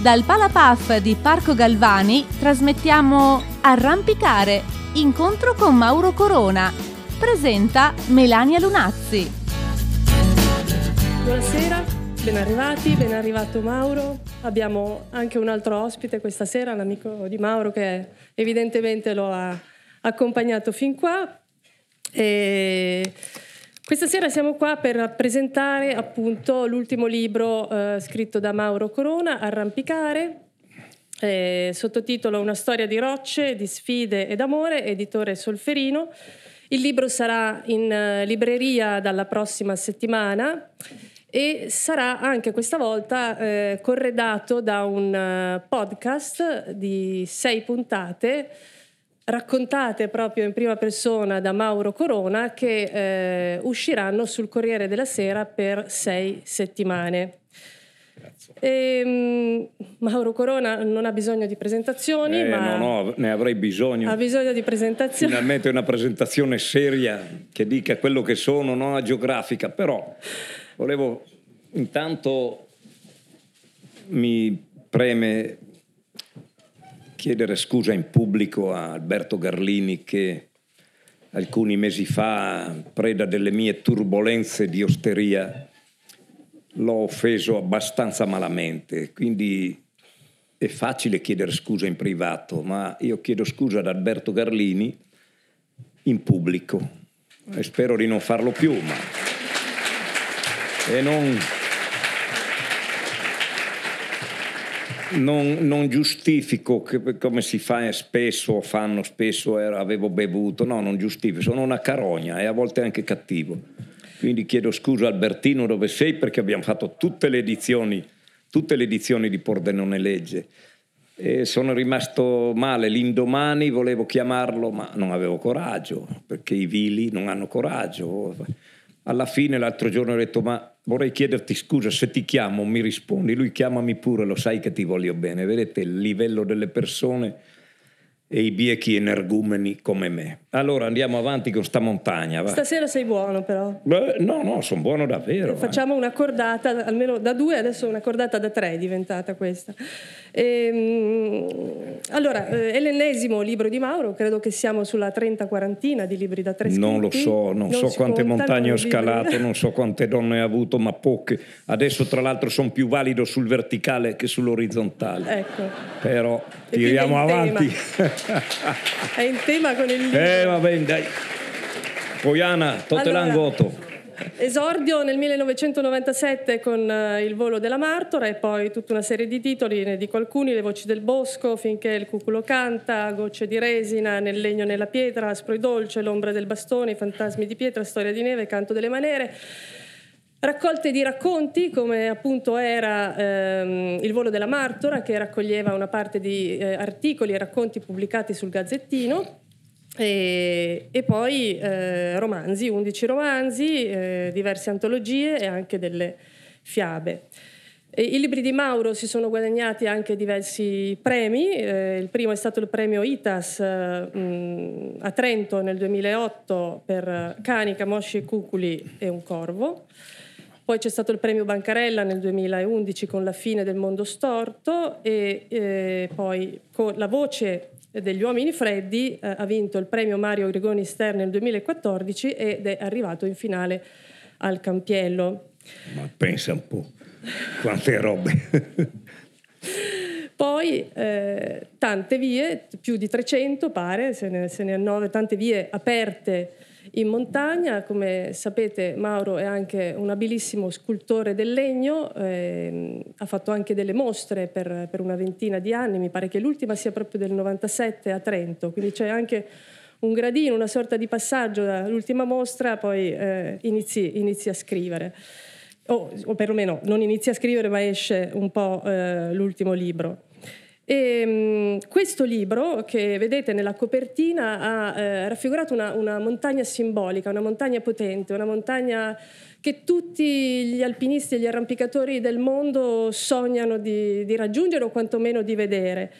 Dal Palapaf di Parco Galvani trasmettiamo Arrampicare, incontro con Mauro Corona. Presenta Melania Lunazzi. Buonasera, ben arrivati, ben arrivato Mauro. Abbiamo anche un altro ospite questa sera, un amico di Mauro che evidentemente lo ha accompagnato fin qua. E questa sera siamo qua per presentare appunto l'ultimo libro eh, scritto da Mauro Corona, Arrampicare, eh, sottotitolo Una storia di rocce, di sfide ed amore, editore Solferino. Il libro sarà in uh, libreria dalla prossima settimana e sarà anche questa volta eh, corredato da un uh, podcast di sei puntate raccontate proprio in prima persona da Mauro Corona che eh, usciranno sul Corriere della Sera per sei settimane. E, um, Mauro Corona non ha bisogno di presentazioni, eh, ma no, no, ne avrei bisogno. Ha bisogno di presentazioni. Finalmente una presentazione seria che dica quello che sono, non a geografica, però volevo intanto mi preme chiedere scusa in pubblico a Alberto Garlini che alcuni mesi fa, preda delle mie turbulenze di osteria, l'ho offeso abbastanza malamente, quindi è facile chiedere scusa in privato, ma io chiedo scusa ad Alberto Garlini in pubblico. E spero di non farlo più, ma... E non non, non, giustifico che, come si fa spesso, fanno spesso, era, avevo bevuto, no, non giustifico, sono una carogna e a volte anche cattivo. Quindi chiedo scusa Albertino dove sei perché abbiamo fatto tutte le edizioni, tutte le edizioni di Pordenone Legge. E sono rimasto male l'indomani, volevo chiamarlo, ma non avevo coraggio, perché i vili non hanno coraggio. Alla fine l'altro giorno ho detto, ma vorrei chiederti scusa se ti chiamo, mi rispondi, lui chiamami pure, lo sai che ti voglio bene. Vedete il livello delle persone e i biechi energumeni come me. Allora andiamo avanti con sta montagna. Va. Stasera sei buono però. Beh, no, no, sono buono davvero. Facciamo una cordata, almeno da due, adesso una cordata da tre è diventata questa. Ehm, allora, eh, è l'ennesimo libro di Mauro, credo che siamo sulla 30-40 di libri da tre scritti. Non lo so, non, non so quante montagne ho scalato, non so quante donne ho avuto, ma poche. Adesso tra l'altro sono più valido sul verticale che sull'orizzontale. Ecco. Però tiriamo avanti. è in tema con il libro. Eh, va bene, dai. Poiana, Totelangoto. Allora, Esordio nel 1997 con uh, Il volo della Martora e poi tutta una serie di titoli, ne dico alcuni, Le voci del bosco, Finché il cuculo canta, Gocce di resina, Nel legno nella pietra, Aspro e dolce, L'ombra del bastone, I fantasmi di pietra, Storia di neve, Canto delle manere. Raccolte di racconti, come appunto era ehm, Il volo della Martora, che raccoglieva una parte di eh, articoli e racconti pubblicati sul Gazzettino, e, e poi eh, romanzi, 11 romanzi, eh, diverse antologie e anche delle fiabe. E I libri di Mauro si sono guadagnati anche diversi premi, eh, il primo è stato il premio ITAS mh, mm, a Trento nel 2008 per Cani, Camosci e Cuculi e un corvo, poi c'è stato il premio Bancarella nel 2011 con La fine del mondo storto e eh, poi con La voce degli uomini freddi eh, ha vinto il premio Mario Grigoni Stern nel 2014 ed è arrivato in finale al Campiello. Ma pensa un po', quante robe. Poi eh, tante vie, più di 300 pare, se ne, se ne hanno tante vie aperte in montagna. Come sapete Mauro è anche un abilissimo scultore del legno, eh, ha fatto anche delle mostre per, per, una ventina di anni, mi pare che l'ultima sia proprio del 97 a Trento, quindi c'è anche un gradino, una sorta di passaggio dall'ultima mostra, poi eh, inizi, inizi, a scrivere. O, o perlomeno non inizi a scrivere ma esce un po' eh, l'ultimo libro. E, um, questo libro, che vedete nella copertina, ha eh, raffigurato una, una, montagna simbolica, una montagna potente, una montagna che tutti gli alpinisti e gli arrampicatori del mondo sognano di, di raggiungere o quantomeno di vedere.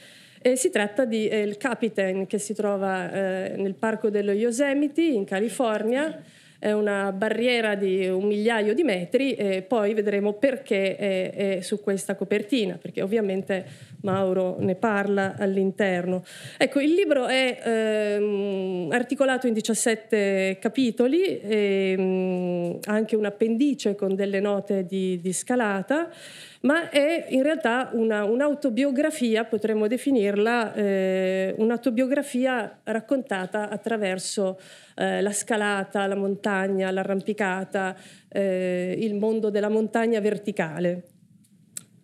E si tratta di eh, Capitan che si trova eh, nel parco dello Yosemite in California è una barriera di un migliaio di metri e poi vedremo perché è, è su questa copertina, perché ovviamente Mauro ne parla all'interno. Ecco, il libro è ehm, articolato in 17 capitoli, e, mh, anche un appendice con delle note di, di scalata ma è in realtà una, un'autobiografia, potremmo definirla, eh, un'autobiografia raccontata attraverso eh, la scalata, la montagna, l'arrampicata, eh, il mondo della montagna verticale.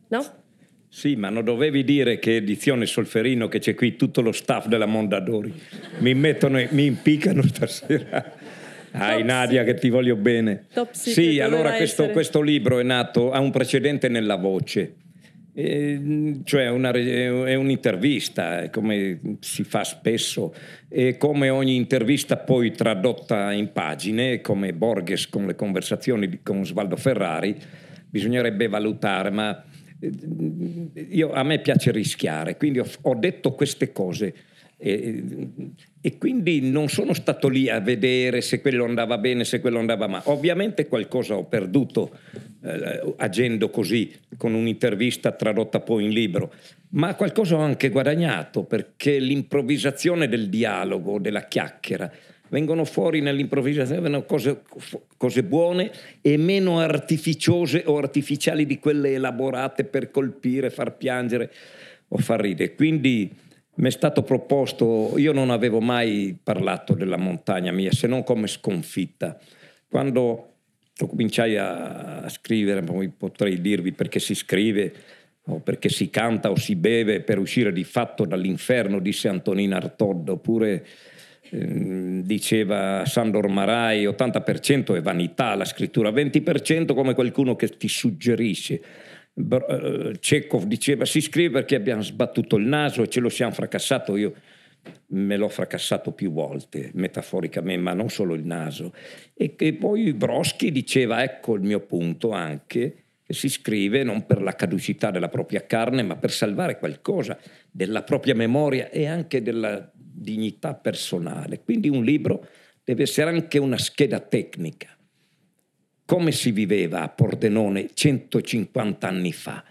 No? Sì, ma non dovevi dire che edizione Solferino, che c'è qui tutto lo staff della Mondadori. Mi mettono, mi impiccano stasera. Ah, Nadia, che ti voglio bene. sì, allora questo, questo, libro è nato, ha un precedente nella voce, eh, cioè una, è un'intervista, come si fa spesso, e come ogni intervista poi tradotta in pagine, come Borges con le conversazioni con Svaldo Ferrari, bisognerebbe valutare, ma eh, io, a me piace rischiare, quindi ho, ho detto queste cose e, e, quindi non sono stato lì a vedere se quello andava bene, se quello andava male. Ovviamente qualcosa ho perduto eh, agendo così, con un'intervista tradotta poi in libro, ma qualcosa ho anche guadagnato perché l'improvvisazione del dialogo, della chiacchiera, vengono fuori nell'improvvisazione cose, cose, buone e meno artificiose o artificiali di quelle elaborate per colpire, far piangere o far ridere. Quindi mi è stato proposto, io non avevo mai parlato della montagna mia se non come sconfitta. Quando cominciai a, scrivere, poi potrei dirvi perché si scrive o perché si canta o si beve per uscire di fatto dall'inferno, disse Antonina Artod, oppure eh, diceva Sandor Marai, 80% è vanità la scrittura, 20% come qualcuno che ti suggerisce. Eh, Chekhov diceva si scrive perché abbiamo sbattuto il naso e ce lo siamo fracassato, io me l'ho fracassato più volte, metaforicamente, ma non solo il naso. E che poi Broschi diceva, ecco il mio punto anche, che si scrive non per la caducità della propria carne, ma per salvare qualcosa della propria memoria e anche della dignità personale. Quindi un libro deve essere anche una scheda tecnica come si viveva a Pordenone 150 anni fa.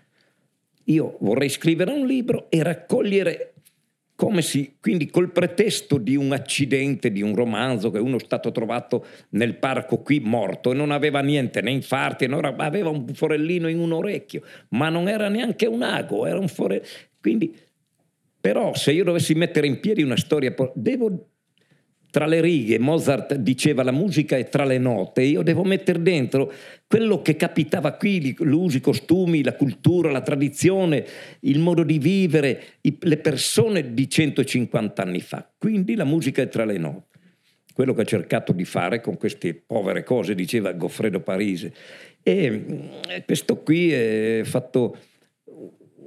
Io vorrei scrivere un libro e raccogliere come si, quindi col pretesto di un accidente, di un romanzo che uno è stato trovato nel parco qui morto e non aveva niente, né infarti, aveva un forellino in un orecchio, ma non era neanche un ago, era un forellino. Quindi, però se io dovessi mettere in piedi una storia, devo tra le righe, Mozart diceva la musica è tra le note, io devo mettere dentro quello che capitava qui, l'uso, i costumi, la cultura, la tradizione, il modo di vivere, le persone di 150 anni fa. Quindi la musica è tra le note. Quello che ho cercato di fare con queste povere cose, diceva Goffredo Parise. E mm, questo qui è fatto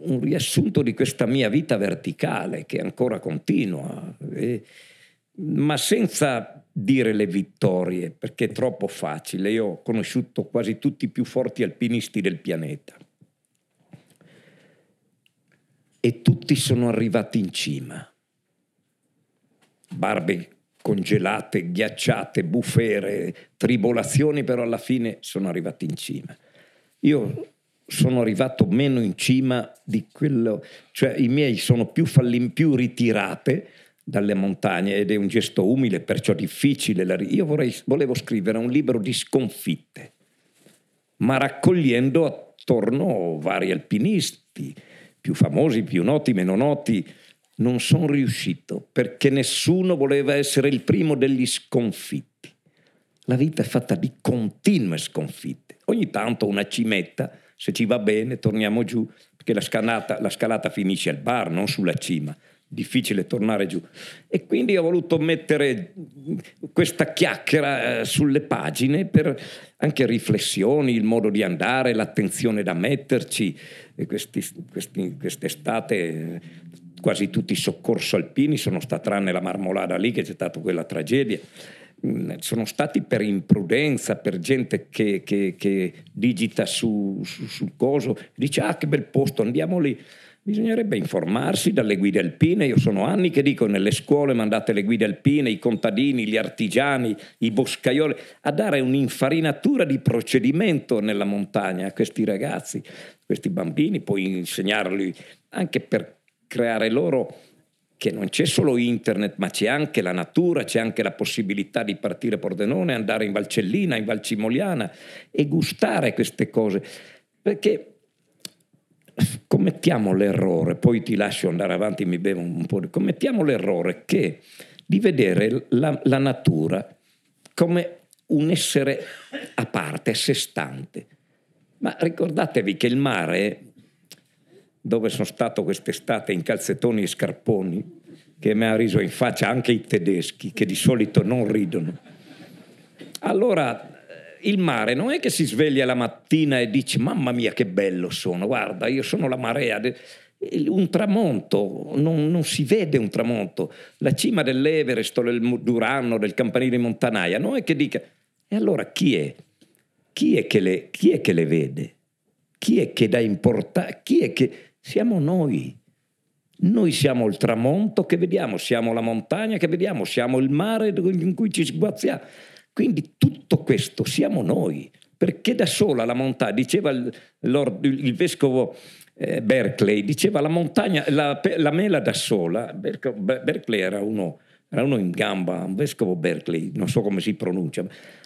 un riassunto di questa mia vita verticale che ancora continua. E, ma senza dire le vittorie, perché è troppo facile. Io ho conosciuto quasi tutti i più forti alpinisti del pianeta e tutti sono arrivati in cima. Barbe congelate, ghiacciate, bufere, tribolazioni, però alla fine sono arrivati in cima. Io sono arrivato meno in cima di quello, cioè i miei sono più, fallim- più ritirate dalle montagne ed è un gesto umile, perciò difficile. Io vorrei, volevo scrivere un libro di sconfitte, ma raccogliendo attorno vari alpinisti, più famosi, più noti, meno noti. Non sono riuscito perché nessuno voleva essere il primo degli sconfitti. La vita è fatta di continue sconfitte. Ogni tanto una cimetta, se ci va bene, torniamo giù, perché la scalata, la scalata finisce al bar, non sulla cima difficile tornare giù. E quindi ho voluto mettere questa chiacchiera eh, sulle pagine per anche riflessioni, il modo di andare, l'attenzione da metterci. Questi, questi, quest'estate quasi tutti i soccorso alpini sono stati, tranne la marmolada lì che c'è stata quella tragedia, mm, sono stati per imprudenza, per gente che, che, che digita su, su, sul coso, dice ah che bel posto, andiamo lì Bisognerebbe informarsi dalle guide alpine. Io sono anni che dico nelle scuole mandate le guide alpine, i contadini, gli artigiani, i boscaioli, a dare un'infarinatura di procedimento nella montagna a questi ragazzi, questi bambini, poi insegnarli anche per creare loro che non c'è solo internet, ma c'è anche la natura, c'è anche la possibilità di partire a Pordenone, andare in Valcellina, in Valcimoliana e gustare queste cose. Perché commettiamo l'errore, poi ti lascio andare avanti, mi bevo un po', di... commettiamo l'errore che di vedere la, la natura come un essere a parte, a sé stante. Ma ricordatevi che il mare dove sono stato quest'estate in calzettoni e scarponi, che mi ha riso in faccia anche i tedeschi, che di solito non ridono. Allora, il mare non è che si sveglia la mattina e dice mamma mia che bello sono, guarda, io sono la marea. Un tramonto, non, non si vede un tramonto. La cima dell'Everest del Durano, del campanile di Montanaia, non è che dica... E allora chi è? Chi è che le, è che le vede? Chi è che dà importanza? Chi è che siamo noi. Noi siamo il tramonto che vediamo, siamo la montagna che vediamo, siamo il mare in cui ci sguazziamo. Quindi tutto questo siamo noi, perché da sola la montagna, diceva il, Lord, il vescovo eh, Berkeley, diceva la montagna, la, la mela da sola, Berkeley era uno, era uno in gamba, un vescovo Berkeley, non so come si pronuncia,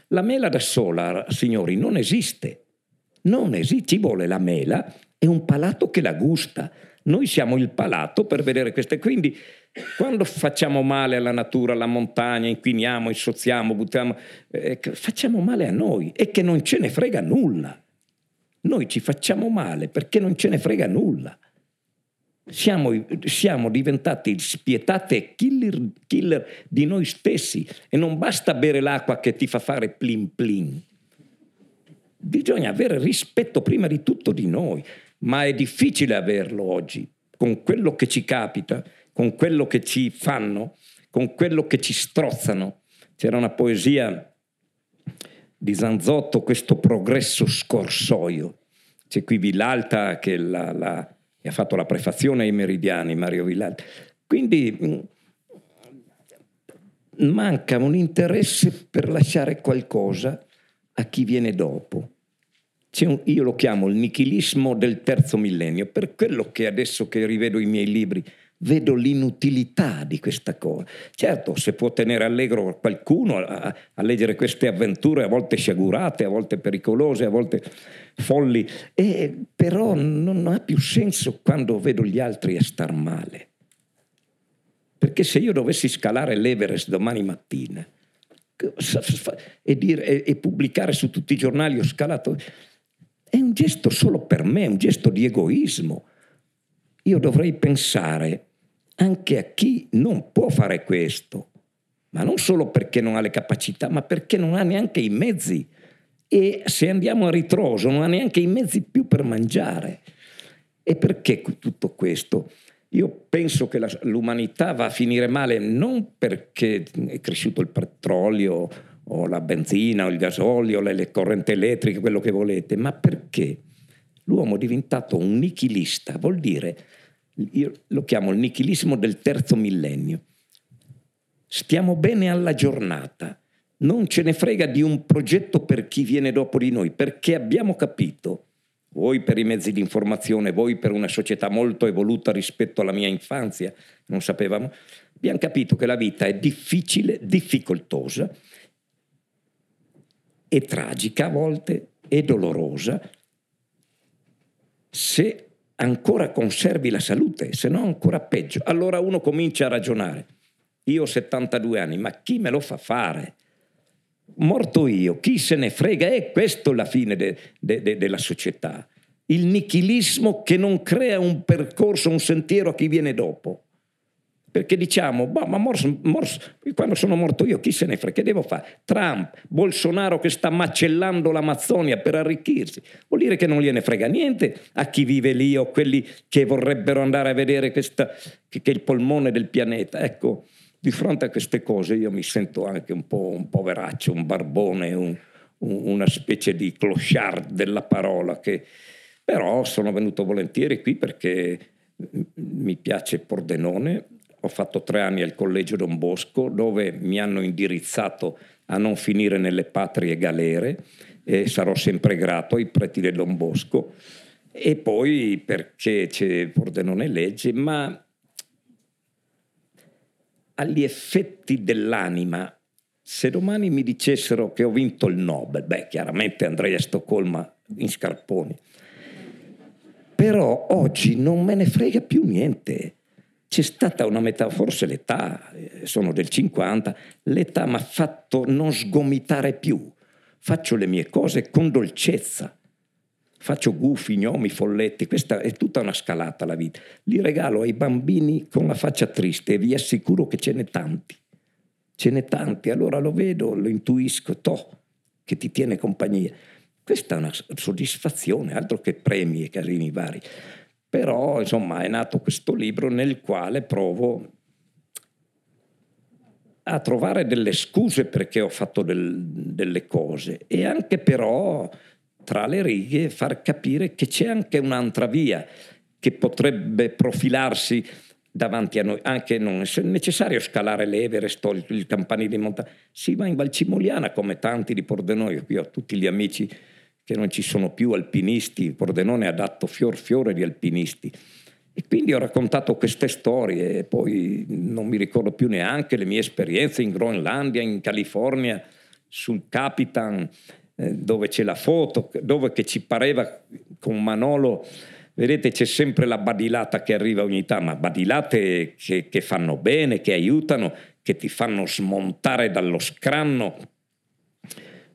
la mela da sola, signori, non esiste, non esiste, ci vuole la mela è un palato che la gusta. Noi siamo il palato per vedere queste. Quindi quando facciamo male alla natura, alla montagna, inquiniamo, insozziamo, buttiamo, eh, facciamo male a noi e che non ce ne frega nulla. Noi ci facciamo male perché non ce ne frega nulla. Siamo, siamo diventati spietati e killer, killer di noi stessi e non basta bere l'acqua che ti fa fare plin plin. Bisogna avere rispetto prima di tutto di noi ma è difficile averlo oggi, con quello che ci capita, con quello che ci fanno, con quello che ci strozzano. C'era una poesia di Zanzotto, questo progresso scorsoio. C'è qui Villalta che la, la, ha fatto la prefazione ai meridiani, Mario Villalta. Quindi mm, manca un interesse per lasciare qualcosa a chi viene dopo un, io lo chiamo il nichilismo del terzo millennio, per quello che adesso che rivedo i miei libri vedo l'inutilità di questa cosa. Certo, se può tenere allegro qualcuno a, a, leggere queste avventure, a volte sciagurate, a volte pericolose, a volte folli, e, però non ha più senso quando vedo gli altri a star male. Perché se io dovessi scalare l'Everest domani mattina e, dire, e, e pubblicare su tutti i giornali ho scalato è un gesto solo per me, un gesto di egoismo. Io dovrei pensare anche a chi non può fare questo, ma non solo perché non ha le capacità, ma perché non ha neanche i mezzi. E se andiamo a ritroso non ha neanche i mezzi più per mangiare. E perché tutto questo? Io penso che la, l'umanità va a finire male non perché è cresciuto il petrolio o la benzina o il gasolio, le, le correnti elettriche, quello che volete, ma perché l'uomo è diventato un nichilista, vuol dire, io lo chiamo il nichilismo del terzo millennio. Stiamo bene alla giornata, non ce ne frega di un progetto per chi viene dopo di noi, perché abbiamo capito, voi per i mezzi di informazione, voi per una società molto evoluta rispetto alla mia infanzia, non sapevamo, abbiamo capito che la vita è difficile, difficoltosa, è tragica a volte, è dolorosa, se ancora conservi la salute, se no ancora peggio. Allora uno comincia a ragionare. Io ho 72 anni, ma chi me lo fa fare? Morto io, chi se ne frega? È questa la fine de, de, de, della società. Il nichilismo che non crea un percorso, un sentiero a chi viene dopo. Perché diciamo, boh, ma morso, morso, quando sono morto io, chi se ne frega? Che devo fare? Trump, Bolsonaro che sta macellando l'Amazzonia per arricchirsi. Vuol dire che non gliene frega niente a chi vive lì o quelli che vorrebbero andare a vedere questa, che, che è il polmone del pianeta. Ecco, di fronte a queste cose io mi sento anche un po' un poveraccio, un barbone, un, un, una specie di clochard della parola che però sono venuto volentieri qui perché mi piace Pordenone, ho fatto tre anni al Collegio Don Bosco dove mi hanno indirizzato a non finire nelle patrie galere e sarò sempre grato ai preti del Don Bosco e poi perché c'è Pordenone legge, ma agli effetti dell'anima, se domani mi dicessero che ho vinto il Nobel, beh chiaramente andrei a Stoccolma in scarponi, però oggi non me ne frega più niente. C'è stata una metà, forse l'età, eh, sono del 50, l'età mi ha fatto non sgomitare più. Faccio le mie cose con dolcezza faccio gufi, gnomi, folletti, questa è tutta una scalata la vita. Li regalo ai bambini con la faccia triste e vi assicuro che ce n'è tanti. Ce n'è tanti, allora lo vedo, lo intuisco, to, che ti tiene compagnia. Questa è una soddisfazione, altro che premi e casini vari. Però, insomma, è nato questo libro nel quale provo a trovare delle scuse perché ho fatto del, delle cose e anche però tra le righe far capire che c'è anche un'altra via che potrebbe profilarsi davanti a noi, anche non è necessario scalare l'Everest o il campanile di montagna, si va in Valcimoliana come tanti di Pordenone, qui ho tutti gli amici che non ci sono più alpinisti, Pordenone ha dato fior fiore di alpinisti. E quindi ho raccontato queste storie poi non mi ricordo più neanche le mie esperienze in Groenlandia, in California, sul Capitan, eh, dove c'è la foto, dove che ci pareva con Manolo, vedete c'è sempre la badilata che arriva ogni tanto, ma badilate che, che fanno bene, che aiutano, che ti fanno smontare dallo scranno.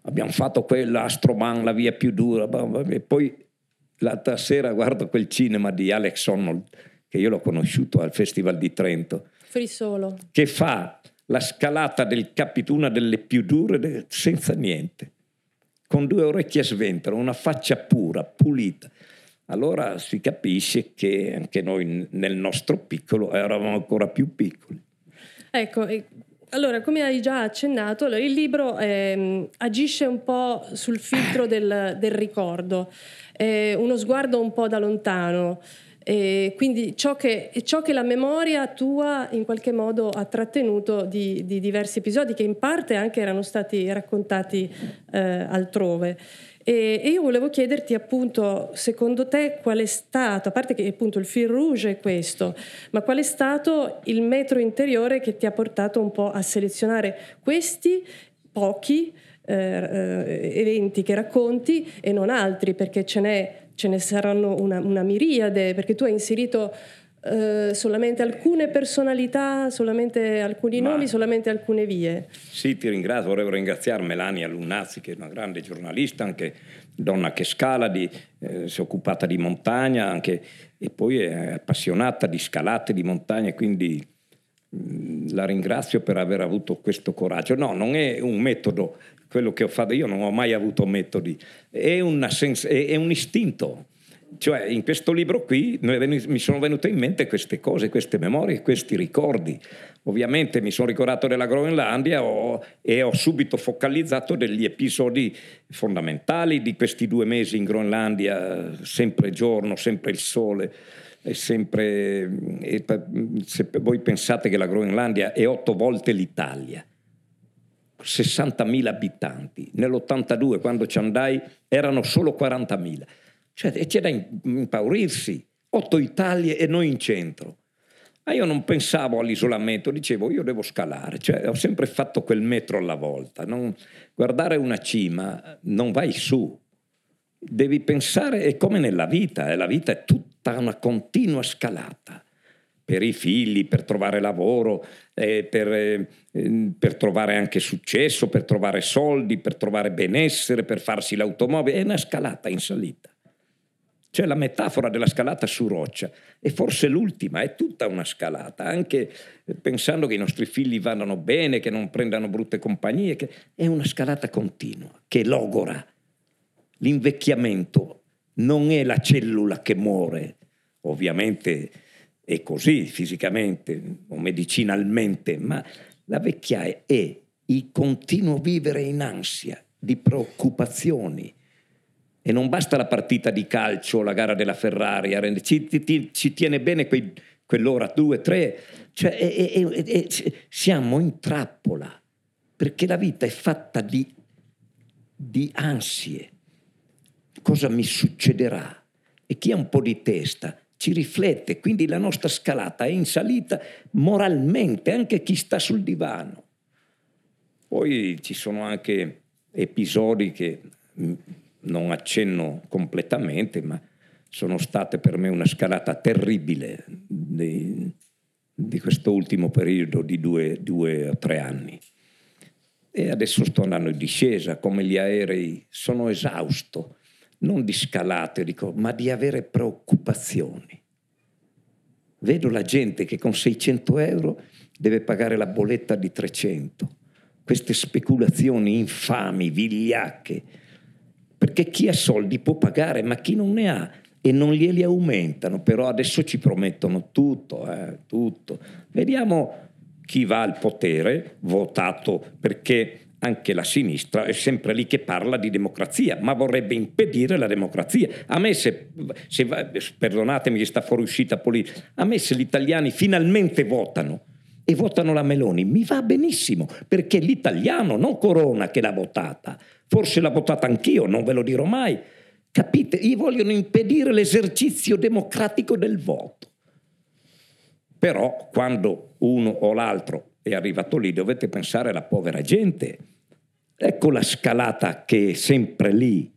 Abbiamo fatto quella Astroman, la via più dura, e poi l'altra sera guardo quel cinema di Alex Honnold, che io l'ho conosciuto al Festival di Trento. Frisolo. Che fa la scalata del capito, una delle più dure, senza niente con due orecchie a sventolo, una faccia pura, pulita. Allora si capisce che anche noi nel nostro piccolo eravamo ancora più piccoli. Ecco, allora come hai già accennato, il libro eh, agisce un po' sul filtro del, del ricordo, eh, uno sguardo un po' da lontano. E quindi ciò che, ciò che, la memoria tua in qualche modo ha trattenuto di, di diversi episodi che in parte anche erano stati raccontati eh, altrove. E, e, io volevo chiederti appunto, secondo te qual è stato, a parte che appunto il fil rouge è questo, ma qual è stato il metro interiore che ti ha portato un po' a selezionare questi pochi eh, eh eventi che racconti e non altri, perché ce ce ne saranno una, una miriade, perché tu hai inserito eh, solamente alcune personalità, solamente alcuni Ma, nomi, solamente alcune vie. Sì, ti ringrazio, vorrei ringraziare Melania Lunazzi, che è una grande giornalista, anche donna che scala, di, eh, si è occupata di montagna anche, e poi è appassionata di scalate di montagna, quindi mh, mm, la ringrazio per aver avuto questo coraggio. No, non è un metodo quello che ho fatto, io non ho mai avuto metodi, è, sens- è, è un istinto. Cioè, in questo libro qui mi sono venute in mente queste cose, queste memorie, questi ricordi. Ovviamente mi sono ricordato della Groenlandia e ho subito focalizzato degli episodi fondamentali di questi due mesi in Groenlandia, sempre giorno, sempre il sole. Sempre, se voi pensate che la Groenlandia è otto volte l'Italia, 60.000 abitanti. Nell'82, quando ci andai, erano solo 40.000. Cioè, c'è da impaurirsi. Otto Italie e noi in centro. Ma io non pensavo all'isolamento, dicevo io devo scalare, cioè, ho sempre fatto quel metro alla volta. Non, guardare una cima, non vai su. Devi pensare, è come nella vita, eh, la vita è tutta una continua scalata per i figli, per trovare lavoro, eh, per, eh, per, trovare anche successo, per trovare soldi, per trovare benessere, per farsi l'automobile. È una scalata in salita. C'è la metafora della scalata su roccia e forse l'ultima, è tutta una scalata, anche pensando che i nostri figli vadano bene, che non prendano brutte compagnie, che è una scalata continua, che logora. L'invecchiamento non è la cellula che muore, ovviamente è così fisicamente o medicinalmente, ma la vecchiaia è il continuo vivere in ansia di preoccupazioni. E non basta la partita di calcio, la gara della Ferrari, ci, ci, ci tiene bene quei quell'ora, due, tre, cioè, e, e, e, siamo in trappola, perché la vita è fatta di, di ansie. Cosa mi succederà? E chi ha un po' di testa ci riflette, quindi la nostra scalata è in salita moralmente, anche chi sta sul divano. Poi ci sono anche episodi che non accenno completamente, ma sono state per me una scalata terribile di, di questo ultimo periodo di due, due o tre anni. E adesso sto andando in discesa, come gli aerei, sono esausto, non di scalate, dico, ma di avere preoccupazioni. Vedo la gente che con 600 euro deve pagare la bolletta di 300. Queste speculazioni infami, vigliacche. Perché chi ha soldi può pagare, ma chi non ne ha e non glieli aumentano, però adesso ci promettono tutto, eh, tutto. Vediamo chi va al potere, votato perché anche la sinistra è sempre lì che parla di democrazia, ma vorrebbe impedire la democrazia. A me se, se perdonatemi questa fuoriuscita politica, a me se gli italiani finalmente votano e votano la Meloni, mi va benissimo, perché l'italiano, non Corona che l'ha votata, forse l'ha votata anch'io, non ve lo dirò mai, capite? Gli vogliono impedire l'esercizio democratico del voto. Però quando uno o l'altro è arrivato lì, dovete pensare alla povera gente. Ecco la scalata che è sempre lì.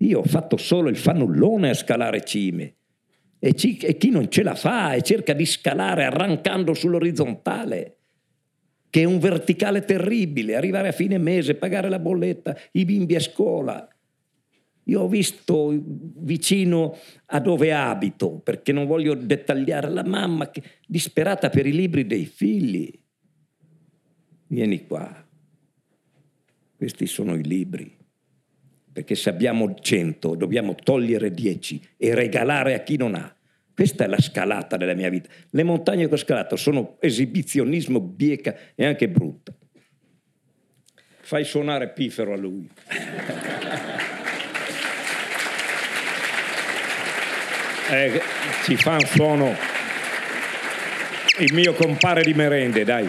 Io ho fatto solo il fannullone a scalare cime. E, ci, e chi non ce la fa e cerca di scalare arrancando sull'orizzontale, che è un verticale terribile, arrivare a fine mese, pagare la bolletta, i bimbi a scuola. Io ho visto vicino a dove abito, perché non voglio dettagliare, la mamma che, disperata per i libri dei figli. Vieni qua. Questi sono i libri. Perché se abbiamo 100 dobbiamo togliere 10 e regalare a chi non ha. Questa è la scalata della mia vita. Le montagne che ho scalato sono esibizionismo bieca e anche brutta. Fai suonare Pifero a lui. eh, ci fa un suono il mio compare di merende, dai.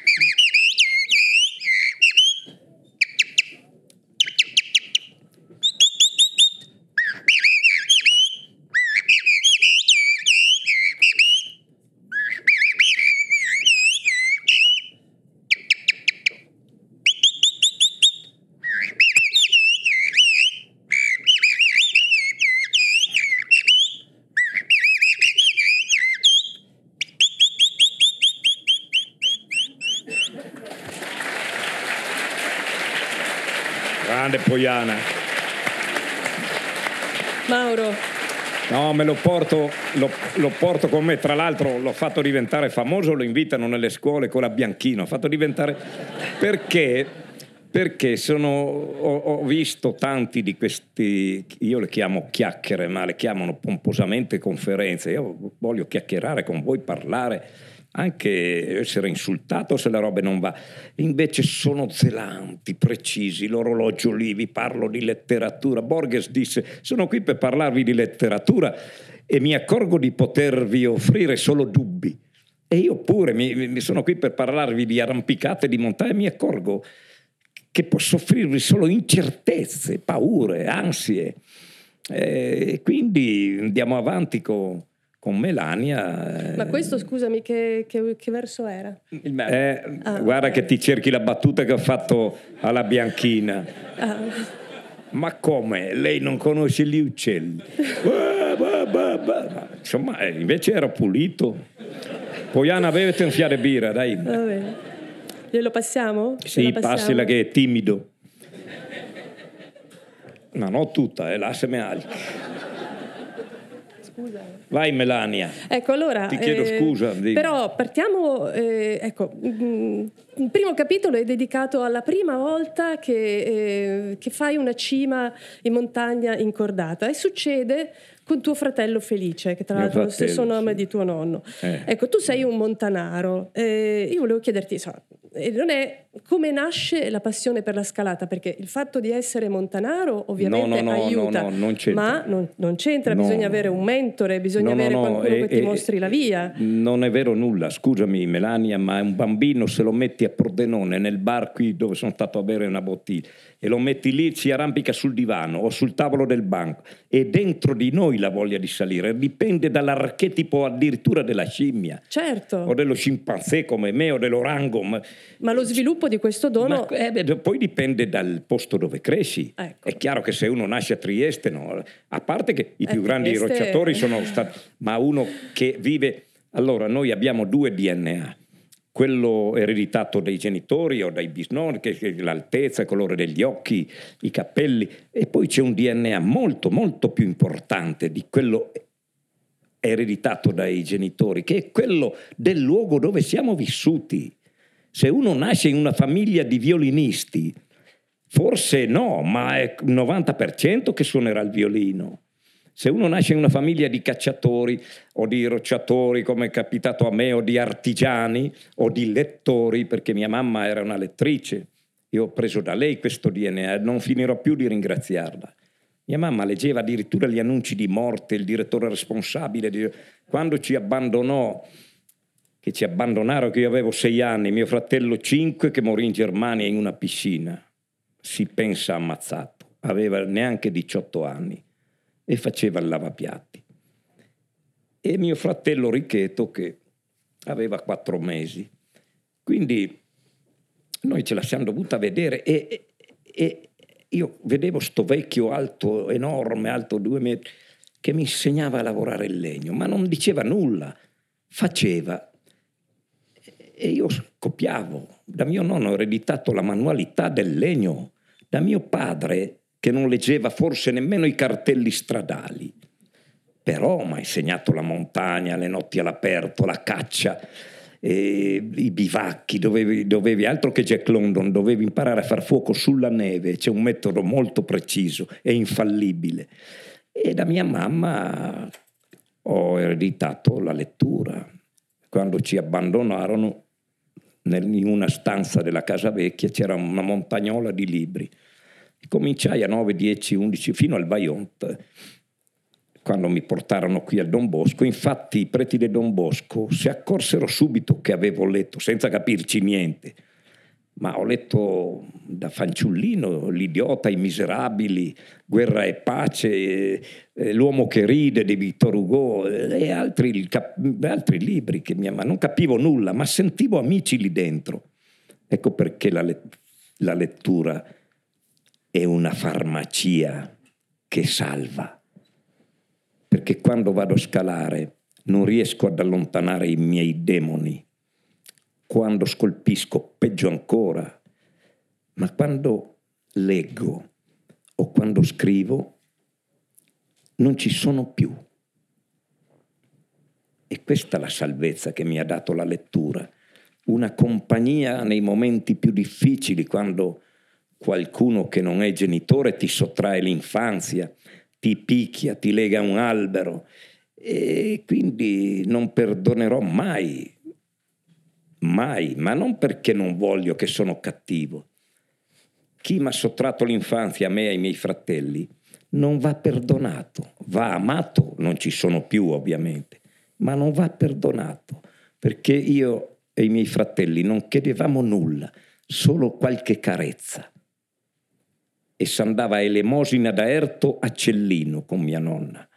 Poiana. Mauro. No, me lo porto, lo, lo, porto con me. Tra l'altro l'ho fatto diventare famoso, lo invitano nelle scuole con la Bianchino. Ho fatto diventare... Perché? Perché sono, ho, ho, visto tanti di questi, io le chiamo chiacchiere, ma le chiamano pomposamente conferenze. Io voglio chiacchierare con voi, parlare anche essere insultato se la roba non va. Invece sono zelanti, precisi, l'orologio lì, vi parlo di letteratura. Borges disse, sono qui per parlarvi di letteratura e mi accorgo di potervi offrire solo dubbi. E io pure mi, mi sono qui per parlarvi di arrampicate, di montagne, e mi accorgo che posso offrirvi solo incertezze, paure, ansie. E quindi andiamo avanti con con Melania. Eh, Ma questo, scusami, che, che, che verso era? Eh, ah, guarda okay. che ti cerchi la battuta che ho fatto alla Bianchina. Ah. Ma come? Lei non conosce gli uccelli? Insomma, eh, invece era pulito. Poiana, bevete un fiare birra, dai. Va bene. Glielo passiamo? Sì, passila che è timido. Ma non tutta, eh, lasciami altro scusa. Vai Melania. Ecco, allora... Ti chiedo eh, scusa. Di... Però partiamo, eh, ecco, mm, il primo capitolo è dedicato alla prima volta che, eh, che fai una cima in montagna incordata e succede con tuo fratello Felice, che tra l'altro ha lo stesso nome sì. di tuo nonno. Eh. Ecco, tu sei un montanaro. Eh, io volevo chiederti, so, non è come nasce la passione per la scalata? Perché il fatto di essere montanaro ovviamente no, no, no, aiuta, no, no, non ma non, non c'entra, bisogna avere un mentore, bisogna avere no, qualcuno eh, che ti eh, mostri la via. Non è vero nulla, scusami Melania, ma un bambino se lo metti a Pordenone nel bar qui dove sono stato a bere una bottiglia e lo metti lì, si arrampica sul divano o sul tavolo del banco e dentro di noi la voglia di salire dipende dall'archetipo addirittura della scimmia Certo, o dello scimpanzé come me o dell'orango. Ma, ma lo sviluppo di questo dono... ma, eh, poi dipende dal posto dove cresci. Ecco. È chiaro che se uno nasce a Trieste, no, a parte che i più Eh, grandi Trieste- rocciatori sono stati, ma uno che vive... Allora, noi abbiamo due DNA, quello ereditato dai genitori o dai bisnonni, l'altezza, il colore degli occhi, i capelli, e poi c'è un DNA molto, molto più importante di quello ereditato dai genitori, che è quello del luogo dove siamo vissuti. Se uno nasce in una famiglia di violinisti, forse no, ma è il 90% che suonerà il violino. Se uno nasce in una famiglia di cacciatori o di rocciatori, come è capitato a me, o di artigiani o di lettori, perché mia mamma era una lettrice, io ho preso da lei questo DNA, non finirò più di ringraziarla. Mia mamma leggeva addirittura gli annunci di morte, il direttore responsabile. Quando ci abbandonò, che ci abbandonarono, che io avevo sei anni, mio fratello cinque, che morì in Germania in una piscina. Si pensa ammazzato, aveva neanche 18 anni e faceva il lavapiatti. E mio fratello Ricchetto che aveva quattro mesi. Quindi noi ce la siamo dovuta vedere e, e- io vedevo sto vecchio alto, enorme, alto due metri, che mi insegnava a lavorare il legno, ma non diceva nulla, faceva. E io copiavo. Da mio nonno ho ereditato la manualità del legno, da mio padre che non leggeva forse nemmeno i cartelli stradali. Però mi ha insegnato la montagna, le notti all'aperto, la caccia, i bivacchi, dovevi, dovevi, altro che Jack London, dovevi imparare a far fuoco sulla neve, c'è un metodo molto preciso e infallibile. E da mia mamma ho ereditato la lettura. Quando ci abbandonarono in una stanza della casa vecchia c'era una montagnola di libri. Cominciai a 9, 10, 11 fino al Vajont quando mi portarono qui al Don Bosco. Infatti i preti del Don Bosco si accorsero subito che avevo letto, senza capirci niente. Ma ho letto da fanciullino L'idiota, i miserabili, Guerra e pace, eh, eh, L'uomo che ride di Victor Hugo eh, e altri, altri libri che mi ma non capivo nulla, ma sentivo amici lì dentro. Ecco perché la, let- la lettura è una farmacia che salva perché quando vado a scalare non riesco ad allontanare i miei demoni. Quando scolpisco, peggio ancora. Ma quando leggo o quando scrivo, non ci sono più. E questa è la salvezza che mi ha dato la lettura. Una compagnia nei momenti più difficili, quando qualcuno che non è genitore ti sottrae l'infanzia, ti picchia, ti lega a un albero e quindi non perdonerò mai, mai, ma non perché non voglio che sono cattivo. Chi mi ha sottratto l'infanzia, a me e ai miei fratelli, non va perdonato, va amato, non ci sono più ovviamente, ma non va perdonato, perché io e i miei fratelli non chiedevamo nulla, solo qualche carezza e si andava a elemosina da Erto a Cellino con mia nonna.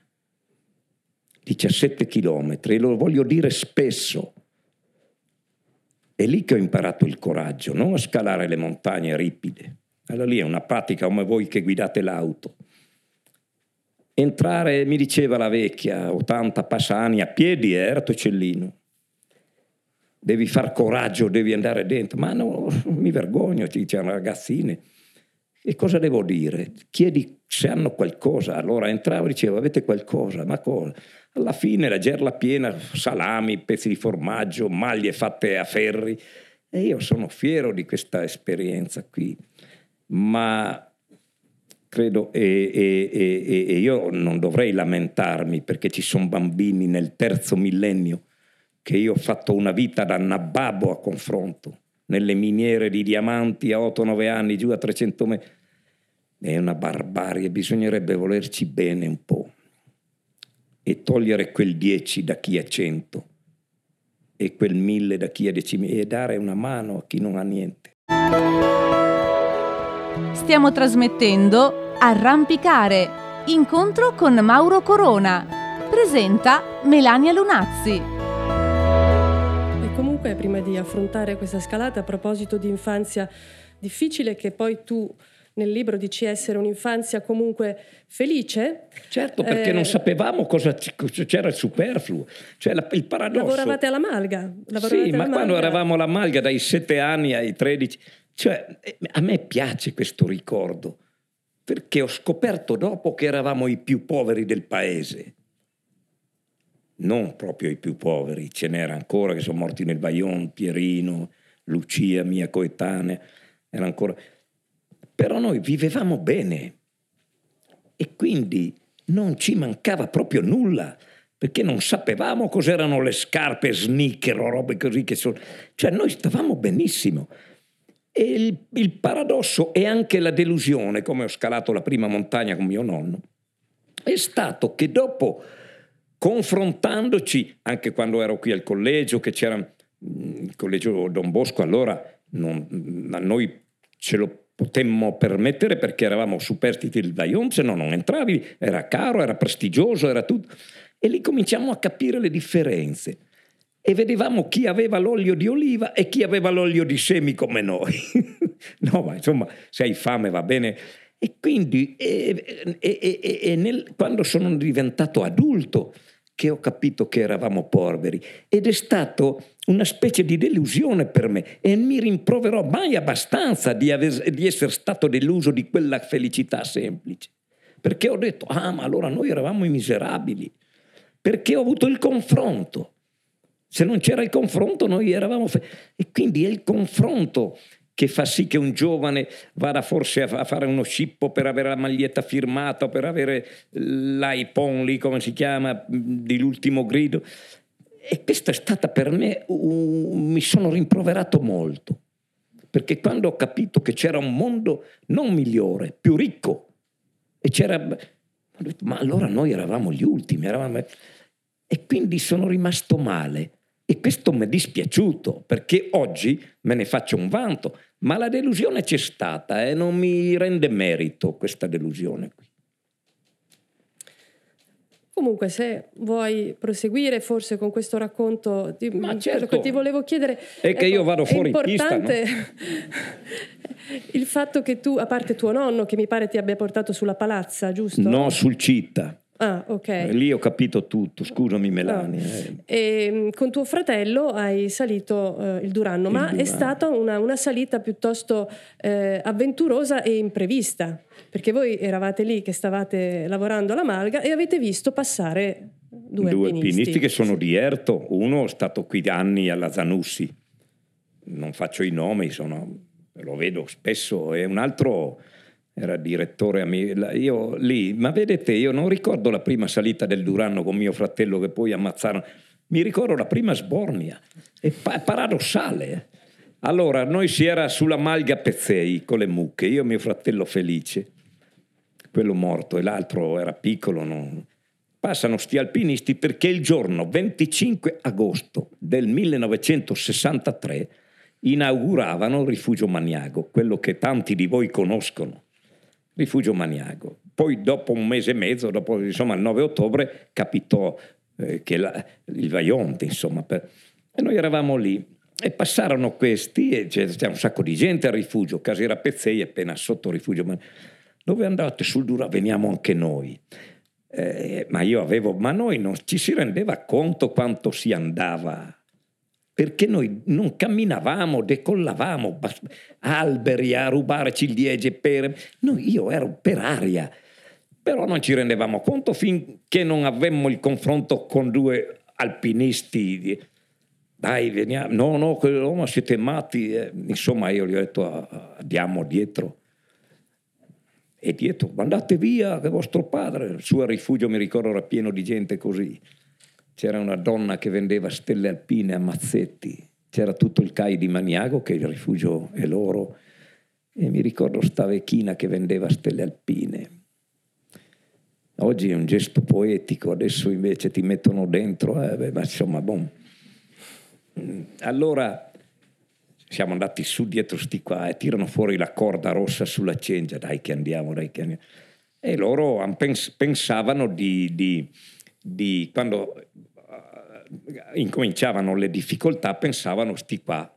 17 chilometri, e lo voglio dire spesso. È lì che ho imparato il coraggio, non a scalare le montagne ripide. Allora lì è una pratica come voi che guidate l'auto. Entrare, mi diceva la vecchia, 80 passani a piedi, Erto e Cellino. Devi far coraggio, devi andare dentro. Ma no, mi vergogno, ti dicevano ragazzine. E cosa devo dire? Chiedi se hanno qualcosa. Allora entravo e dicevo, avete qualcosa? Ma cosa? Alla fine la gerla piena, salami, pezzi di formaggio, maglie fatte a ferri. E io sono fiero di questa esperienza qui. Ma credo, e, e, e, e io non dovrei lamentarmi perché ci sono bambini nel terzo millennio che io ho fatto una vita da nababo a confronto. Nelle miniere di diamanti a 8-9 anni, giù a 300 metri. È una barbarie, bisognerebbe volerci bene un po' e togliere quel 10 da chi ha 100 e quel 1000 da chi ha 10.000 e dare una mano a chi non ha niente. Stiamo trasmettendo Arrampicare, incontro con Mauro Corona. Presenta Melania Lunazzi. Comunque prima di affrontare questa scalata a proposito di infanzia difficile che poi tu nel libro dici essere un'infanzia comunque felice. Certo, perché eh, non sapevamo cosa c'era il superfluo. Cioè la, il paradosso. Lavoravate alla malga. Lavoravate sì, ma malga. quando eravamo alla malga dai 7 anni ai 13, cioè eh, a me piace questo ricordo, perché ho scoperto dopo che eravamo i più poveri del paese. Non proprio i più poveri, ce n'era ancora che sono morti nel Bayon, Pierino, Lucia, mia coetanea, era ancora. Però noi vivevamo bene. E quindi non ci mancava proprio nulla perché non sapevamo cos'erano le scarpe sneaker o robe così che sono... Cioè noi stavamo benissimo. E il, il paradosso e anche la delusione, come ho scalato la prima montagna con mio nonno, è stato che dopo, confrontandoci, anche quando ero qui al collegio, che c'era mm, il collegio Don Bosco, allora non, a noi ce lo potemmo permettere perché eravamo superstiti del Vajont, se no non entravi, era caro, era prestigioso, era tutto. E lì cominciamo a capire le differenze e vedevamo chi aveva l'olio di oliva e chi aveva l'olio di semi come noi. no, ma insomma, se hai fame va bene. E quindi e, e, e, nel, quando sono diventato adulto che ho capito che eravamo poveri ed è stato una specie di delusione per me e mi rimproverò mai abbastanza di, aver, di essere stato deluso di quella felicità semplice. Perché ho detto, ah ma allora noi eravamo i miserabili, perché ho avuto il confronto. Se non c'era il confronto noi eravamo... Fe- e quindi è il confronto che fa sì che un giovane vada forse a, fare uno scippo per avere la maglietta firmata, per avere l'iPhone lì, come si chiama, di l'ultimo grido. E questa è stata per me, un, mi sono rimproverato molto, perché quando ho capito che c'era un mondo non migliore, più ricco, e c'era... Ma allora noi eravamo gli ultimi, eravamo... E quindi sono rimasto male. E questo mi è dispiaciuto, perché oggi me ne faccio un vanto, ma la delusione c'è stata e non mi rende merito questa delusione qui. Comunque, se vuoi proseguire forse con questo racconto, ti, Ma certo. che ti volevo chiedere. È ecco, che io vado fuori pista, no? il fatto che tu, a parte tuo nonno, che mi pare ti abbia portato sulla palazza, giusto? No, sul città. Ah, ok. Eh, lì ho capito tutto, scusami Melania. No. Eh. E, mm, con tuo fratello hai salito eh, il Duranno, il ma Duranno. è stata una, una salita piuttosto eh, avventurosa e imprevista, perché voi eravate lì che stavate lavorando alla Malga e avete visto passare due, due alpinisti. alpinisti che sono di Erto, uno è stato qui da anni alla Zanussi, non faccio i nomi, sono, lo vedo spesso, e un altro era direttore io lì, ma vedete, io non ricordo la prima salita del Duranno con mio fratello che poi ammazzarono, mi ricordo la prima sbornia, è, pa- paradossale. Eh. Allora, noi si era sulla Malga Pezzei con le mucche, io e mio fratello Felice, quello morto e l'altro era piccolo, non... passano sti alpinisti perché il giorno 25 agosto del 1963 inauguravano il rifugio Maniago, quello che tanti di voi conoscono rifugio Maniago. Poi dopo un mese e mezzo, dopo insomma il 9 ottobre, capitò eh, che la, il Vaionte, insomma, per, e noi eravamo lì. E passarono questi, e c'era un sacco di gente al rifugio, Casera Pezzei appena sotto il rifugio. Maniago. Dove andate? Sul Dura veniamo anche noi. Eh, ma io avevo, ma noi non ci si rendeva conto quanto si andava perché noi non camminavamo, decollavamo alberi a rubare ciliegie pere. Noi, io ero per aria, però non ci rendevamo conto finché non avemmo il confronto con due alpinisti. Dai, veniamo. No, no, oh, siete matti. Insomma, io gli ho detto andiamo dietro. E dietro, andate via, che vostro padre. Il suo rifugio, mi ricordo, era pieno di gente così c'era una donna che vendeva stelle alpine a mazzetti, c'era tutto il CAI di Maniago, che il rifugio è loro, e mi ricordo sta vecchina che vendeva stelle alpine. Oggi è un gesto poetico, adesso invece ti mettono dentro, eh, beh, ma insomma, bon. Allora siamo andati su dietro sti qua e tirano fuori la corda rossa sulla cengia, dai che andiamo, dai che andiamo. E loro pensavano di, di, di quando uh, incominciavano le difficoltà, pensavano sti qua,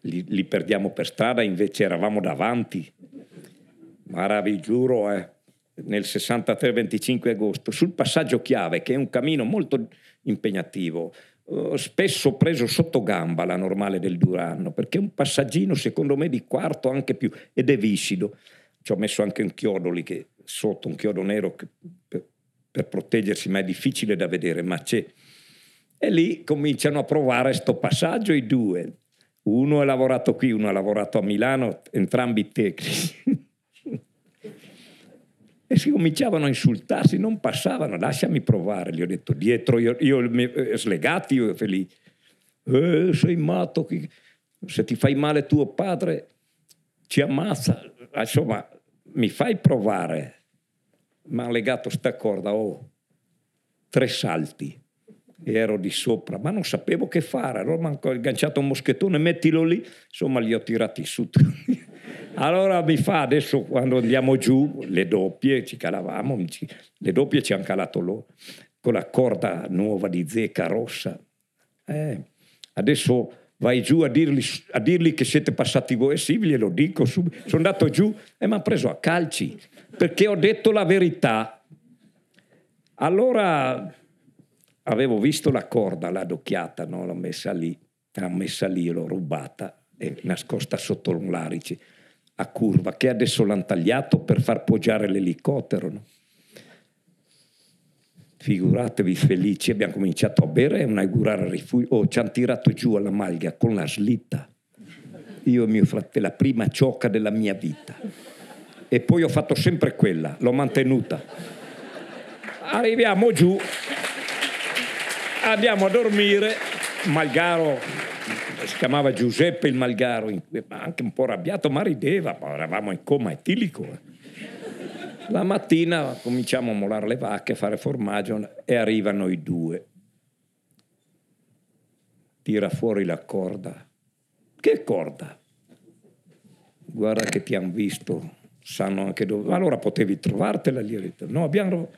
li, li, perdiamo per strada, invece eravamo davanti. Ma vi giuro, eh, nel 63-25 agosto, sul passaggio chiave, che è un cammino molto impegnativo, uh, spesso preso sotto gamba la normale del Durano, perché è un passaggino secondo me di quarto anche più, ed è viscido. Ci ho messo anche un chiodo lì che, sotto, un chiodo nero che, per, proteggersi, ma è difficile da vedere, ma c'è. E lì cominciano a provare questo passaggio i due. Uno ha lavorato qui, uno ha lavorato a Milano, entrambi tecnici. E si cominciavano a insultarsi, non passavano, lasciami provare, gli ho detto dietro, io, io eh, slegati, io felice. Eh, sei matto, se ti fai male tuo padre ci ammazza. Insomma, mi fai provare. Mi ha legato sta corda, oh, tre salti e ero di sopra, ma non sapevo che fare. Allora mi ho agganciato un moschettone, mettilo lì, insomma li ho tirati su. Allora mi fa adesso quando andiamo giù, le doppie, ci calavamo, le doppie ci hanno calato loro, con la corda nuova di zecca rossa. Eh, adesso vai giù a dirgli, a dirgli, che siete passati voi, eh sì, glielo dico subito. Sono andato giù e mi hanno preso a calci, perché ho detto la verità. Allora avevo visto la corda, l'ha adocchiata, no? l'ho messa lì, l'ho messa lì, l'ho rubata e nascosta sotto un larice a curva, che adesso l'hanno tagliato per far poggiare l'elicottero. No? Figuratevi felici, abbiamo cominciato a bere e a inaugurare il rifugio. Oh, ci hanno tirato giù alla maglia con la slitta. Io e mio fratello, la prima ciocca della mia vita. E poi ho fatto sempre quella, l'ho mantenuta. Arriviamo giù, andiamo a dormire, Malgaro si chiamava Giuseppe il Malgaro, anche un po' arrabbiato, ma rideva, ma eravamo in coma etilico. Eh. La mattina cominciamo a molare le vacche, a fare formaggio e arrivano i due. Tira fuori la corda. Che corda? Guarda che ti hanno visto, sanno anche dove. Allora potevi trovartela lì. No, abbiamo.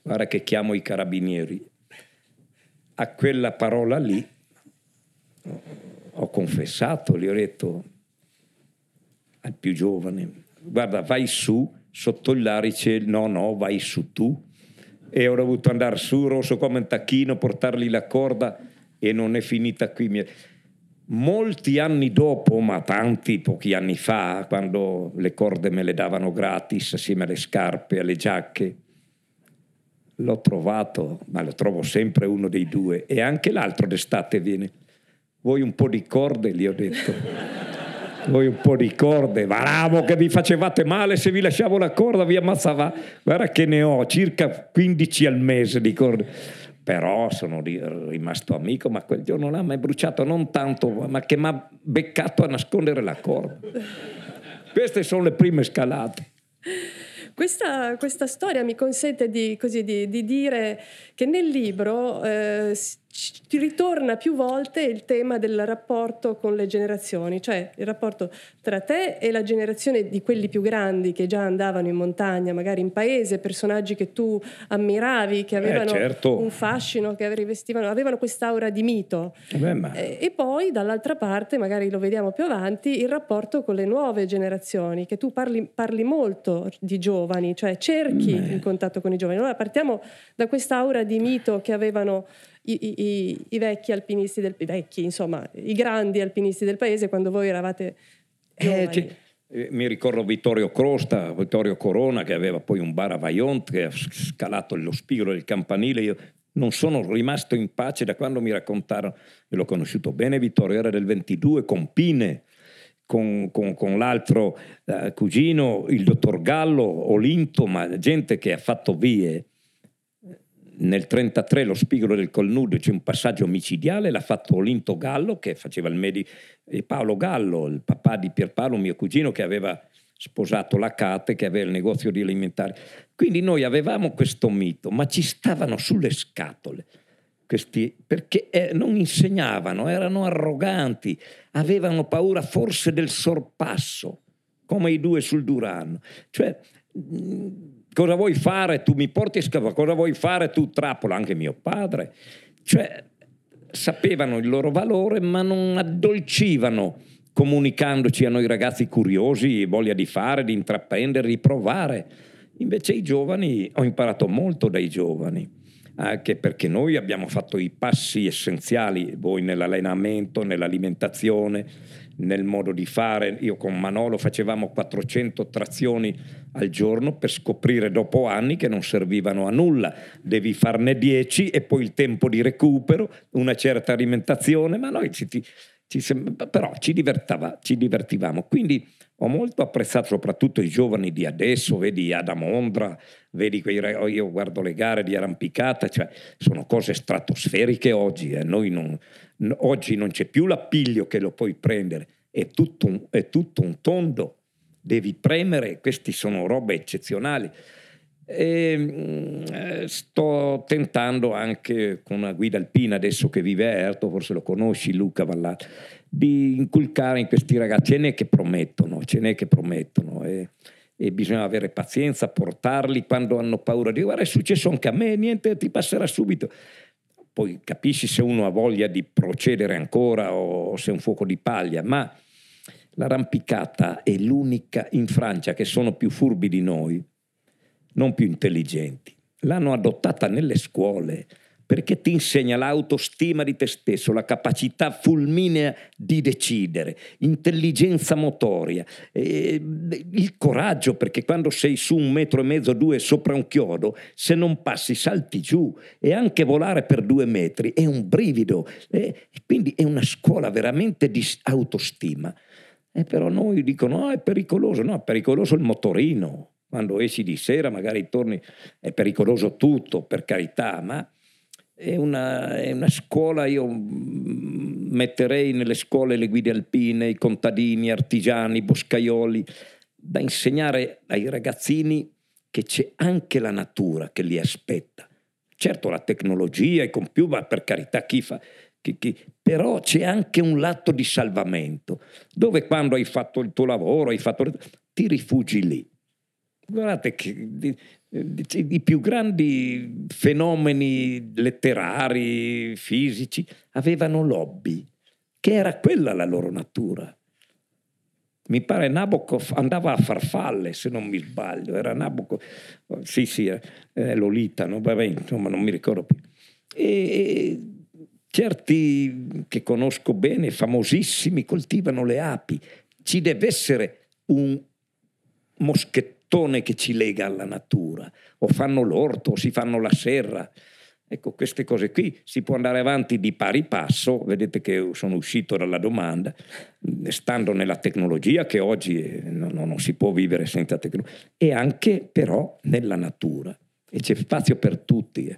Guarda che chiamo i carabinieri. A quella parola lì ho confessato, gli ho detto al più giovane, guarda vai su, sotto il larice, no no, vai su tu. E ho dovuto andare su, rosso come un tacchino, portargli la corda e non è finita qui. Molti anni dopo, ma tanti, pochi anni fa, quando le corde me le davano gratis assieme alle scarpe, alle giacche, l'ho trovato, ma lo trovo sempre uno dei due, e anche l'altro d'estate viene voi un po' di corde, gli ho detto. Voi un po' di corde, bravo che vi facevate male se vi lasciavo la corda, vi ammazzava. Guarda che ne ho circa 15 al mese di corde. Però sono rimasto amico, ma quel giorno là mi è bruciato non tanto, ma che mi ha beccato a nascondere la corda. Queste sono le prime scalate. Questa, questa storia mi consente di, così, di, di dire che nel libro eh, ci ritorna più volte il tema del rapporto con le generazioni, cioè il rapporto tra te e la generazione di quelli più grandi che già andavano in montagna, magari in paese, personaggi che tu ammiravi, che eh, avevano eh, certo. un fascino, che rivestivano, avevano quest'aura di mito. Beh, ma... e, e poi dall'altra parte, magari lo vediamo più avanti, il rapporto con le nuove generazioni, che tu parli, parli molto di giovani, cioè cerchi Beh. il contatto con i giovani. Allora partiamo da quest'aura di mito che avevano i, i, i vecchi alpinisti del vecchi, insomma, i grandi alpinisti del paese quando voi eravate eh, eh, mi ricordo Vittorio Crosta, Vittorio Corona che aveva poi un bar a Vaillant che ha scalato lo spigolo del campanile. Io non sono rimasto in pace da quando mi raccontarono, io l'ho conosciuto bene, Vittorio era del 22 con Pine, con, con, con l'altro eh, cugino, il dottor Gallo, Olinto, ma gente che ha fatto vie nel 1933 lo spigolo del Colnudo c'è un passaggio micidiale, l'ha fatto Olinto Gallo che faceva il medico e Paolo Gallo, il papà di Pierpaolo, mio cugino che aveva sposato la Cate che aveva il negozio di alimentari. Quindi noi avevamo questo mito, ma ci stavano sulle scatole. Questi, perché eh, non insegnavano, erano arroganti, avevano paura forse del sorpasso, come i due sul Durano. Cioè, mh, cosa vuoi fare? Tu mi porti a scavare, cosa vuoi fare tu trappola? Anche mio padre. Cioè, sapevano il loro valore, ma non addolcivano comunicandoci a noi ragazzi curiosi, voglia di fare, di intraprendere, di provare. Invece i giovani, ho imparato molto dai giovani, anche perché noi abbiamo fatto i passi essenziali, voi nell'allenamento, nell'alimentazione, nel modo di fare. Io con Manolo facevamo 400 trazioni al giorno per scoprire dopo anni che non servivano a nulla. Devi farne 10 e poi il tempo di recupero, una certa alimentazione, ma noi ci, ci sembra, però ci, ci divertivamo. Quindi ho molto apprezzato soprattutto i giovani di adesso, vedi Adam Ondra, vedi quei, io guardo le gare di arrampicata, cioè sono cose stratosferiche oggi, eh. non, oggi non c'è più l'appiglio che lo puoi prendere, è tutto un, è tutto un tondo, devi premere, queste sono robe eccezionali. E, mm, eh, sto tentando anche con una guida alpina adesso che vive a Erto, forse lo conosci Luca Vallato, di inculcare in questi ragazzi, ce n'è che promettono, ce n'è che promettono e, e bisogna avere pazienza, portarli quando hanno paura di guarda è successo anche a me, niente ti passerà subito. Poi capisci se uno ha voglia di procedere ancora o se è un fuoco di paglia, ma l'arrampicata è l'unica in Francia che sono più furbi di noi non più intelligenti. L'hanno adottata nelle scuole perché ti insegna l'autostima di te stesso, la capacità fulminea di decidere, intelligenza motoria, eh, il coraggio, perché quando sei su un metro e mezzo, due sopra un chiodo, se non passi salti giù e anche volare per due metri è un brivido, eh, quindi è una scuola veramente di autostima. Eh, però noi dicono, no, è pericoloso, no, è pericoloso il motorino, quando esci di sera magari torni, è pericoloso tutto, per carità, ma è una, è una scuola, io metterei nelle scuole le guide alpine, i contadini, artigiani, boscaioli, da insegnare ai ragazzini che c'è anche la natura che li aspetta. Certo la tecnologia, i computer, per carità chi fa, chi, chi, però c'è anche un lato di salvamento, dove quando hai fatto il tuo lavoro, hai fatto, ti rifugi lì. Guardate che i più grandi fenomeni letterari, fisici, avevano lobby, che era quella la loro natura. Mi pare Nabokov andava a farfalle, se non mi sbaglio, era Nabokov, sì sì, eh, Lolita, no? Vabbè, insomma non mi ricordo più. E certi che conosco bene, famosissimi, coltivano le api. Ci deve essere un moschettone mattone che ci lega alla natura, o fanno l'orto, o si fanno la serra. Ecco, queste cose qui si può andare avanti di pari passo, vedete che sono uscito dalla domanda, stando nella tecnologia che oggi non, non si può vivere senza tecnologia, e anche però nella natura. E c'è spazio per tutti.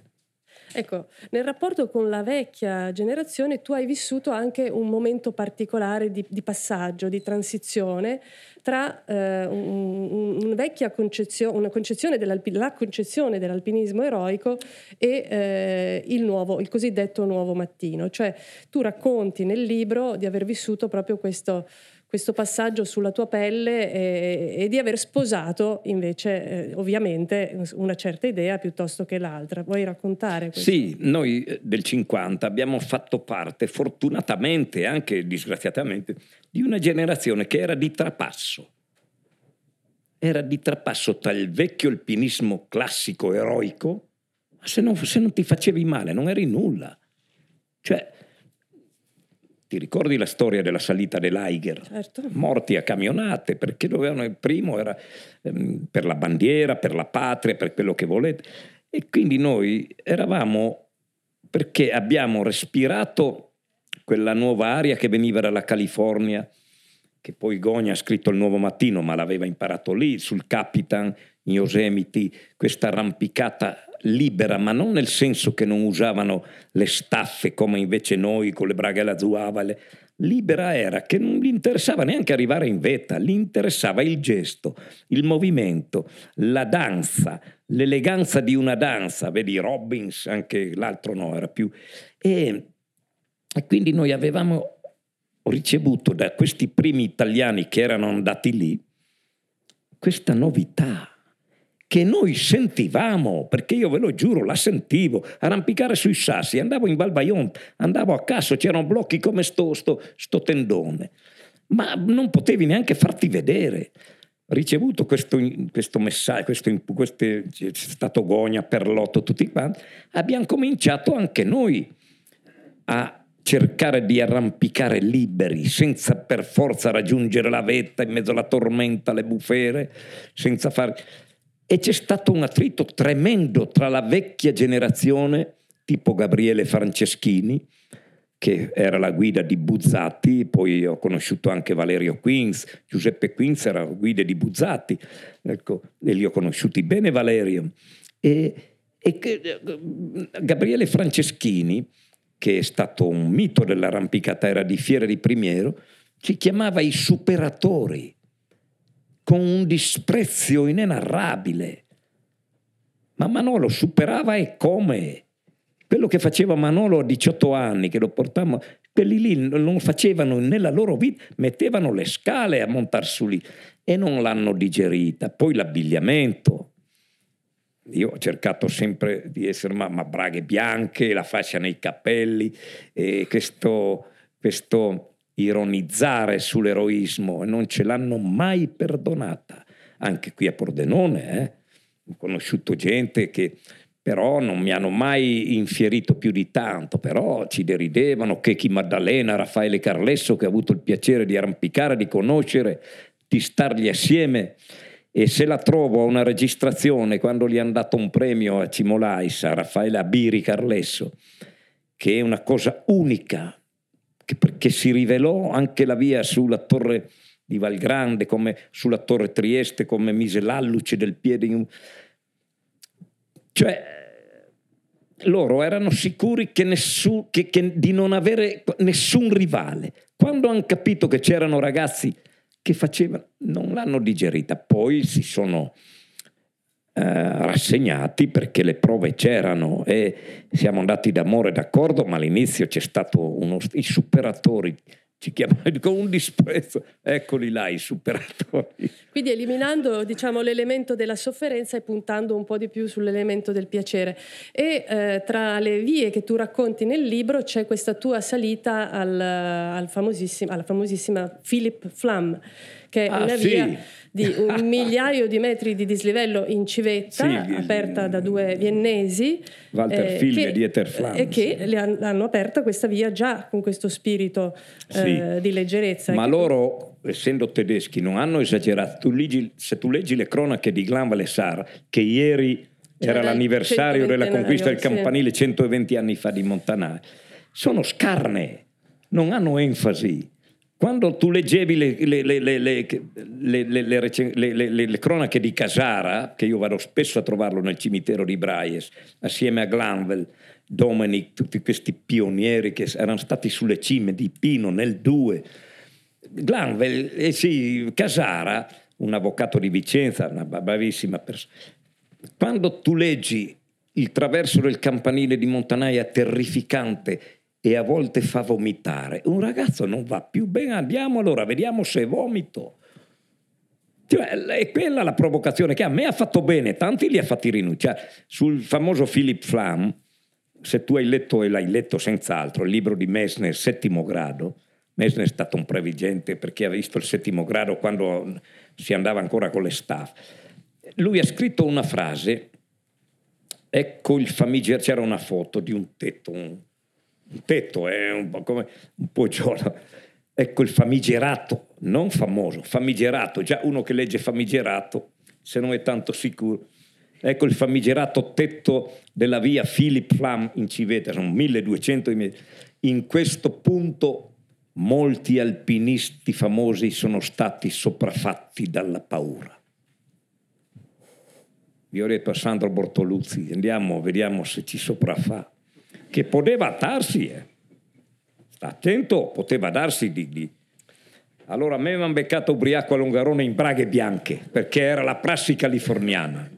Ecco, nel rapporto con la vecchia generazione tu hai vissuto anche un momento particolare di, di passaggio, di transizione tra eh, un, un vecchia concezione, una concezione la concezione dell'alpinismo eroico e eh, il, nuovo, il cosiddetto nuovo mattino. Cioè tu racconti nel libro di aver vissuto proprio questo questo passaggio sulla tua pelle e, e di aver sposato invece eh, ovviamente una certa idea piuttosto che l'altra. Vuoi raccontare questo? Sì, noi eh, del 50 abbiamo fatto parte fortunatamente, anche disgraziatamente, di una generazione che era di trapasso. Era di trapasso tra il vecchio alpinismo classico eroico, ma se non, se non ti facevi male non eri nulla. Cioè, ti ricordi la storia della salita dell'Aiger? Certo. Morti a camionate perché dovevano il primo era ehm, per la bandiera, per la patria, per quello che volete. E quindi noi eravamo perché abbiamo respirato quella nuova aria che veniva dalla California, che poi Gogna ha scritto il nuovo mattino, ma l'aveva imparato lì, sul Capitan, in Yosemite, questa arrampicata libera, ma non nel senso che non usavano le staffe come invece noi con le braghe alla zuava. Le... Libera era che non gli interessava neanche arrivare in vetta, gli interessava il gesto, il movimento, la danza, l'eleganza di una danza. Vedi Robbins, anche l'altro no, era più... E, e quindi noi avevamo ricevuto da questi primi italiani che erano andati lì questa novità che noi sentivamo, perché io ve lo giuro, la sentivo, arrampicare sui sassi, andavo in Val Vaillant, andavo a Casso, c'erano blocchi come sto, sto, sto tendone, ma non potevi neanche farti vedere. Ricevuto questo, questo messaggio, questo, questo, c'è stato Gogna, Perlotto, tutti quanti, abbiamo cominciato anche noi a cercare di arrampicare liberi, senza per forza raggiungere la vetta in mezzo alla tormenta, le bufere, senza fare e c'è stato un attrito tremendo tra la vecchia generazione, tipo Gabriele Franceschini, che era la guida di Buzzati, poi ho conosciuto anche Valerio Quins, Giuseppe Quins era guida di Buzzati, ecco, e li ho conosciuti bene Valerio. E, e Gabriele Franceschini, che è stato un mito dell'arrampicata, era di Fiera di Primiero, ci chiamava i superatori con un disprezzo inenarrabile. Ma Manolo superava e come? Quello che faceva Manolo a 18 anni, che lo portavamo, quelli lì non facevano nella loro vita, mettevano le scale a montare su lì e non l'hanno digerita. Poi l'abbigliamento. Io ho cercato sempre di essere ma, ma braghe bianche, la fascia nei capelli, questo, questo ironizzare sull'eroismo e non ce l'hanno mai perdonata. Anche qui a Pordenone, eh? ho conosciuto gente che però non mi hanno mai infierito più di tanto, però ci deridevano, che chi Maddalena, Raffaele Carlesso, che ho avuto il piacere di arrampicare, di conoscere, di stargli assieme. E se la trovo a una registrazione, quando gli hanno dato un premio a Cimolais, a Raffaele Abiri Carlesso, che è una cosa unica, che, si rivelò anche la via sulla torre di Valgrande, come sulla torre Trieste, come mise l'alluce del piede in un... Cioè, loro erano sicuri che nessun, che, che di non avere nessun rivale. Quando hanno capito che c'erano ragazzi che facevano, non l'hanno digerita, poi si sono rassegnati perché le prove c'erano e siamo andati d'amore d'accordo, ma all'inizio c'è stato uno, i superatori ci chiamano con un disprezzo, eccoli là i superatori. Quindi eliminando diciamo, l'elemento della sofferenza e puntando un po' di più sull'elemento del piacere. E eh, tra le vie che tu racconti nel libro c'è questa tua salita al, al alla famosissima Philip Flam, che è ah, una sì. via di un migliaio di metri di dislivello in civetta, sì, aperta da due viennesi. Walter eh, Film e Dieter. E che sì. hanno aperta questa via già con questo spirito eh, di leggerezza. Ma loro, essendo tedeschi, non hanno esagerato. Tu leggi, se tu leggi le cronache di Glan Valessar, che ieri era l'anniversario della conquista del campanile 120 anni fa di Montanari, sono scarne, non hanno enfasi quando tu leggevi le, le, le, cronache di Casara, che io vado spesso a trovarlo nel cimitero di Braies, assieme a Glanvel, Dominic, tutti questi pionieri che erano stati sulle cime di Pino nel 2. Glanvel, eh sì, Casara, un avvocato di Vicenza, una bravissima persona. Quando tu leggi il traverso del campanile di Montanaia terrificante e a volte fa vomitare. Un ragazzo non va più bene, andiamo allora, vediamo se vomito. Cioè, è quella la provocazione che a me ha fatto bene, tanti li ha fatti rinunciare. Sul famoso Philip Flam, se tu hai letto e l'hai letto senz'altro, il libro di Messner, Settimo grado, Messner è stato un previgente perché ha visto il settimo grado quando si andava ancora con le staff. Lui ha scritto una frase, ecco il famigerato, c'era una foto di un tetto, un un tetto, è un po' come un poggiolo. Ecco il famigerato, non famoso, famigerato, già uno che legge famigerato, se non è tanto sicuro. Ecco il famigerato tetto della via Philip Flam in Civetta, sono 1200 metri. In questo punto molti alpinisti famosi sono stati sopraffatti dalla paura. Vi ho detto a Sandro Bortoluzzi, andiamo, vediamo se ci sopraffa. Che poteva darsi, eh. Sta attento, poteva darsi di, di... Allora a me mi hanno beccato ubriaco a Longarone in braghe bianche, perché era la prassi californiana.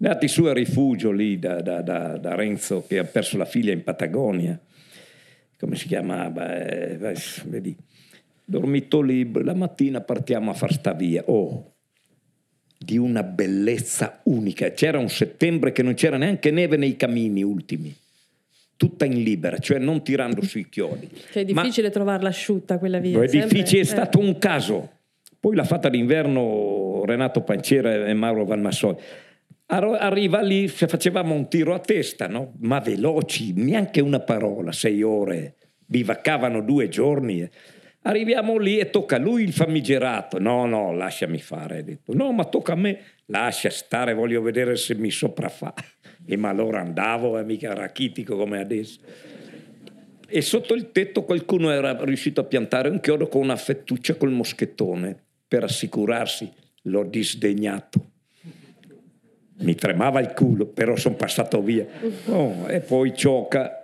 Andati su a rifugio lì da, da, da, da Renzo che ha perso la figlia in Patagonia. Come si chiamava? Eh, vedi. Dormito lì, la mattina partiamo a far sta via. Oh, di una bellezza unica. C'era un settembre che non c'era neanche neve nei camini ultimi, tutta in libera, cioè non tirando sui chiodi. Cioè è difficile Ma, trovarla asciutta quella via. È difficile, è eh. stato un caso. Poi l'ha fatta d'inverno Renato Pancera e Mauro Valmassoi. Arriva lì, facevamo un tiro a testa, no? ma veloci, neanche una parola, sei ore, bivaccavano due giorni. Arriviamo lì e tocca a lui il famigerato. No, no, lasciami fare. Ha detto, no, ma tocca a me. Lascia stare, voglio vedere se mi sopraffa. E ma allora andavo, è mica rachitico come adesso. E sotto il tetto qualcuno era riuscito a piantare un chiodo con una fettuccia col moschettone per assicurarsi. L'ho disdegnato. Mi tremava il culo, però sono passato via. Oh, e poi cioca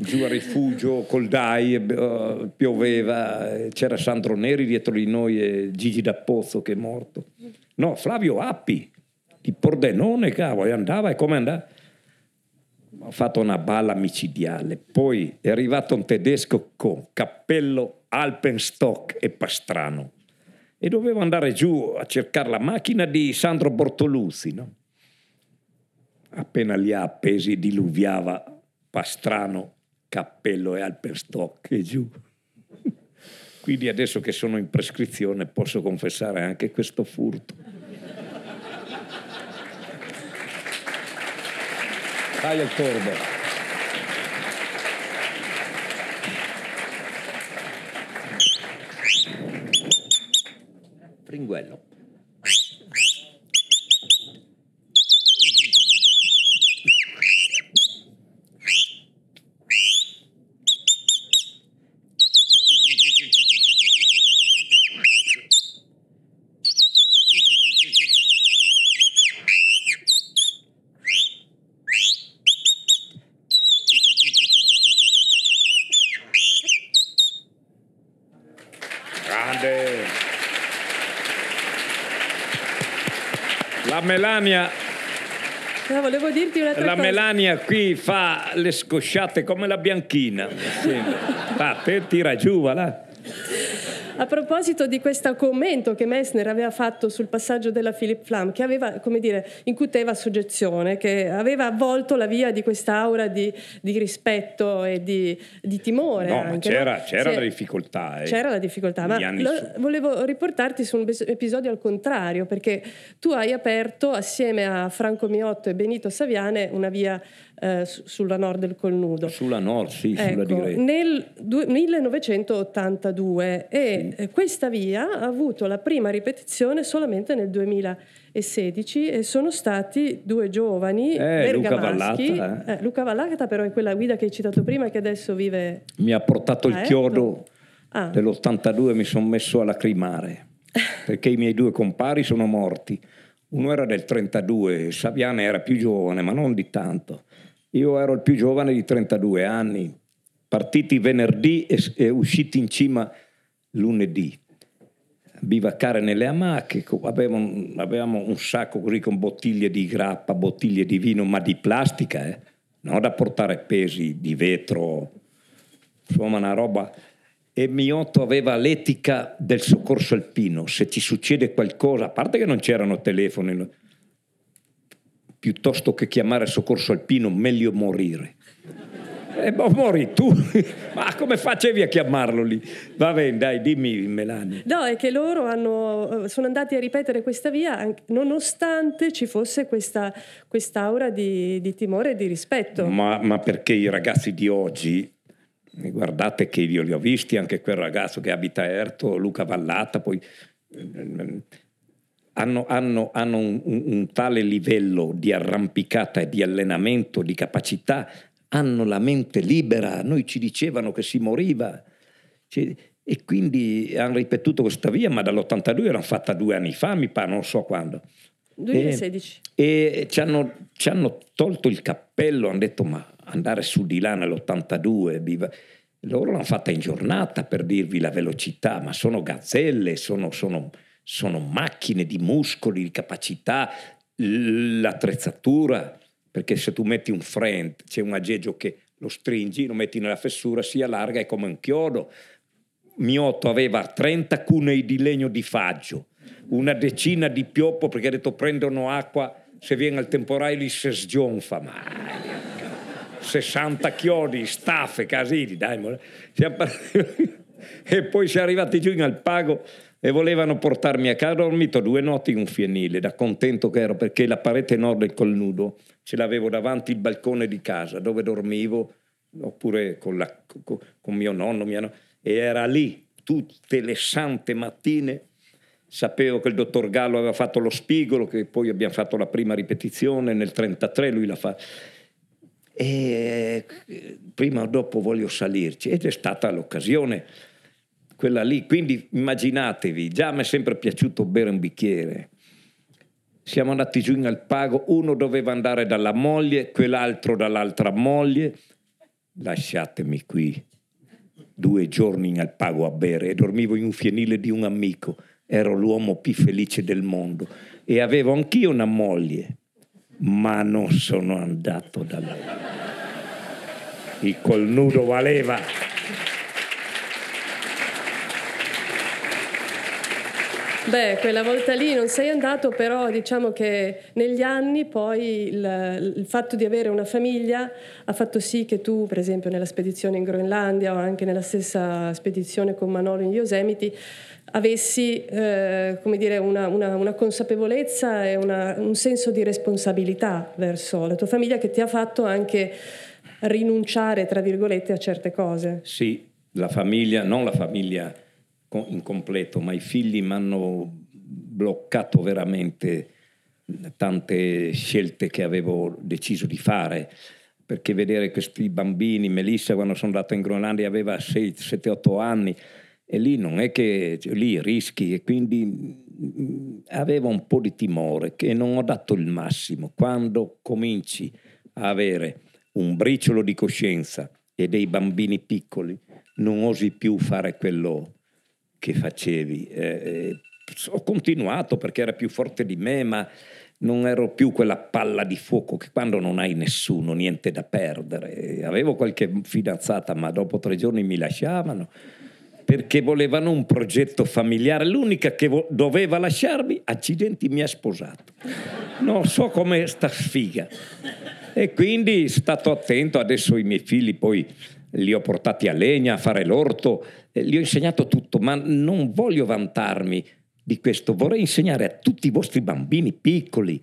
giù a rifugio col DAI, uh, pioveva, c'era Sandro Neri dietro di noi e Gigi D'Appozzo che è morto. No, Flavio Appi di Pordenone, cavolo, andava e come andava? Ho fatto una balla micidiale. Poi è arrivato un tedesco con cappello, Alpenstock e pastrano. E dovevo andare giù a cercare la macchina di Sandro Bortoluzzi, no? Appena li ha appesi diluviava pastrano cappello e Alpenstock e giù. Quindi adesso che sono in prescrizione posso confessare anche questo furto. Vai al torbo. Fringuello. Melania No, volevo dirti un'altra la cosa. Melania qui fa le scosciate come la bianchina. Sì. Va, te tira giù, va là. A proposito di questo commento che Messner aveva fatto sul passaggio della Philip Flam, che aveva, come dire, incuteva soggezione, che aveva avvolto la via di quest'aura di, di rispetto e di, di timore. No, anche, c'era, no? c'era la difficoltà. Eh. C'era la difficoltà, ma lo, volevo riportarti su un episodio al contrario, perché tu hai aperto assieme a Franco Miotto e Benito Saviane una via eh, sulla nord del Colnudo. Sulla nord, sì, ecco, sulla direi. Nel du- 1982 e sì. questa via ha avuto la prima ripetizione solamente nel 2016 e sono stati due giovani eh, Luca Vallata, eh. Eh, Luca Vallata però è quella guida che hai citato prima e che adesso vive mi ha portato il chiodo ah. dell'82 mi sono messo a lacrimare perché i miei due compari sono morti uno era del 32 Saviane era più giovane ma non di tanto io ero il più giovane di 32 anni, partiti venerdì e, e usciti in cima lunedì. Bivaccare nelle amache, avevamo, avevamo, un sacco così con bottiglie di grappa, bottiglie di vino, ma di plastica, eh? non da portare pesi di vetro, insomma una roba. E Miotto aveva l'etica del soccorso alpino, se ci succede qualcosa, a parte che non c'erano telefoni, piuttosto che chiamare soccorso alpino, meglio morire. E eh, boh, mori tu, ma come facevi a chiamarlo lì? Va bene, dai, dimmi Melania. No, è che loro hanno, sono andati a ripetere questa via nonostante ci fosse questa quest'aura di, di timore e di rispetto. Ma, ma perché i ragazzi di oggi, guardate che io li ho visti, anche quel ragazzo che abita a Erto, Luca Vallata, poi hanno, hanno, hanno un, un, tale livello di arrampicata e di allenamento, di capacità, hanno la mente libera, noi ci dicevano che si moriva. Cioè, e quindi hanno ripetuto questa via, ma dall'82 l'hanno fatta due anni fa, mi pare, non so quando. 2016. E, e ci, hanno, ci, hanno, tolto il cappello, hanno detto ma andare su di là nell'82, viva... loro l'hanno fatta in giornata per dirvi la velocità, ma sono gazzelle, sono, sono, sono macchine di muscoli, di capacità, l'attrezzatura, perché se tu metti un friend, c'è un aggeggio che lo stringi, lo metti nella fessura, si allarga, è come un chiodo. Miotto aveva 30 cunei di legno di faggio, una decina di pioppo perché ha detto prendono acqua, se viene al temporale li si sgionfa. Ma 60 chiodi, staffe, casini, dai. e poi si è arrivati giù in Alpago e volevano portarmi a casa. Ho dormito due notti in un fienile, da contento che ero perché la parete nord del Colnudo ce l'avevo davanti il balcone di casa dove dormivo, oppure con, la, con, mio nonno, mia nonna, e era lì tutte le sante mattine. Sapevo che il dottor Gallo aveva fatto lo spigolo, che poi abbiamo fatto la prima ripetizione nel 1933, lui l'ha fatto. E prima o dopo voglio salirci ed è stata l'occasione quella lì. Quindi immaginatevi, già mi è sempre piaciuto bere un bicchiere. Siamo andati giù in Alpago, uno doveva andare dalla moglie, quell'altro dall'altra moglie. Lasciatemi qui due giorni in Alpago a bere e dormivo in un fienile di un amico. Ero l'uomo più felice del mondo e avevo anch'io una moglie, ma non sono andato da lei. Il colnudo valeva. Beh, quella volta lì non sei andato, però diciamo che negli anni poi il, il, fatto di avere una famiglia ha fatto sì che tu, per esempio nella spedizione in Groenlandia o anche nella stessa spedizione con Manolo in Yosemite, avessi eh, come dire, una, una, una consapevolezza e una, un senso di responsabilità verso la tua famiglia che ti ha fatto anche rinunciare, tra virgolette, a certe cose. Sì, la famiglia, non la famiglia incompleto, ma i figli mi hanno bloccato veramente tante scelte che avevo deciso di fare perché vedere questi bambini, Melissa quando sono andata in Groenlandia aveva 7-8 anni e lì non è che lì rischi e quindi mm, avevo un po' di timore che non ho dato il massimo. Quando cominci a avere un briciolo di coscienza e dei bambini piccoli, non osi più fare quello che facevi. Eh, eh, ho continuato perché era più forte di me, ma non ero più quella palla di fuoco che quando non hai nessuno, niente da perdere. Avevo qualche fidanzata, ma dopo tre giorni mi lasciavano perché volevano un progetto familiare. L'unica che vo- doveva lasciarmi, accidenti, mi ha sposato. Non so come sta sfiga. E quindi stato attento, adesso i miei figli poi li ho portati a legna, a fare l'orto, gli ho insegnato tutto, ma non voglio vantarmi di questo, vorrei insegnare a tutti i vostri bambini piccoli.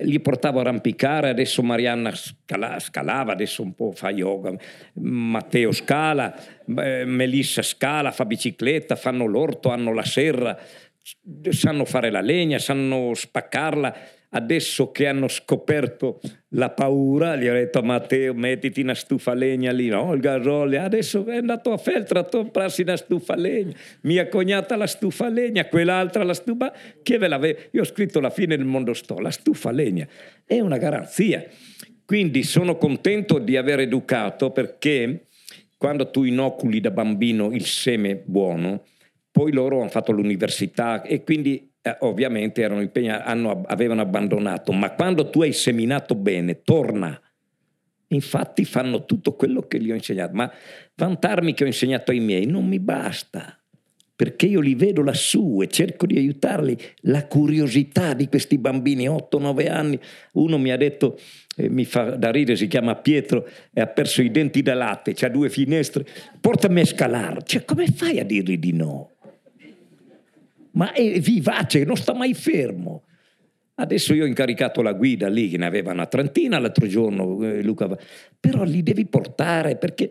Li portavo a arrampicare, adesso Marianna scala, scalava, adesso un po' fa yoga, Matteo scala, eh, Melissa scala, fa bicicletta, fanno l'orto, hanno la serra, sanno fare la legna, sanno spaccarla adesso che hanno scoperto la paura, gli ho detto a Matteo mettiti una stufa legna lì, no, il gasolio, adesso è andato a Feltra a comprarsi una stufa legna, mia cognata la stufa legna, quell'altra la stufa, che ve l'aveva, io ho scritto la fine del mondo sto, la stufa legna, è una garanzia. Quindi sono contento di aver educato perché quando tu inoculi da bambino il seme buono, poi loro hanno fatto l'università e quindi eh, ovviamente erano impegnati, hanno, avevano abbandonato, ma quando tu hai seminato bene, torna. Infatti fanno tutto quello che gli ho insegnato, ma vantarmi che ho insegnato ai miei non mi basta, perché io li vedo lassù e cerco di aiutarli. La curiosità di questi bambini, 8-9 anni, uno mi ha detto, eh, mi fa da ridere, si chiama Pietro e ha perso i denti da latte, ha due finestre, portami a scalare. Cioè, come fai a dirgli di no? Ma è vivace, non sta mai fermo. Adesso io ho incaricato la guida lì, che ne aveva una trentina l'altro giorno, eh, Luca, però li devi portare perché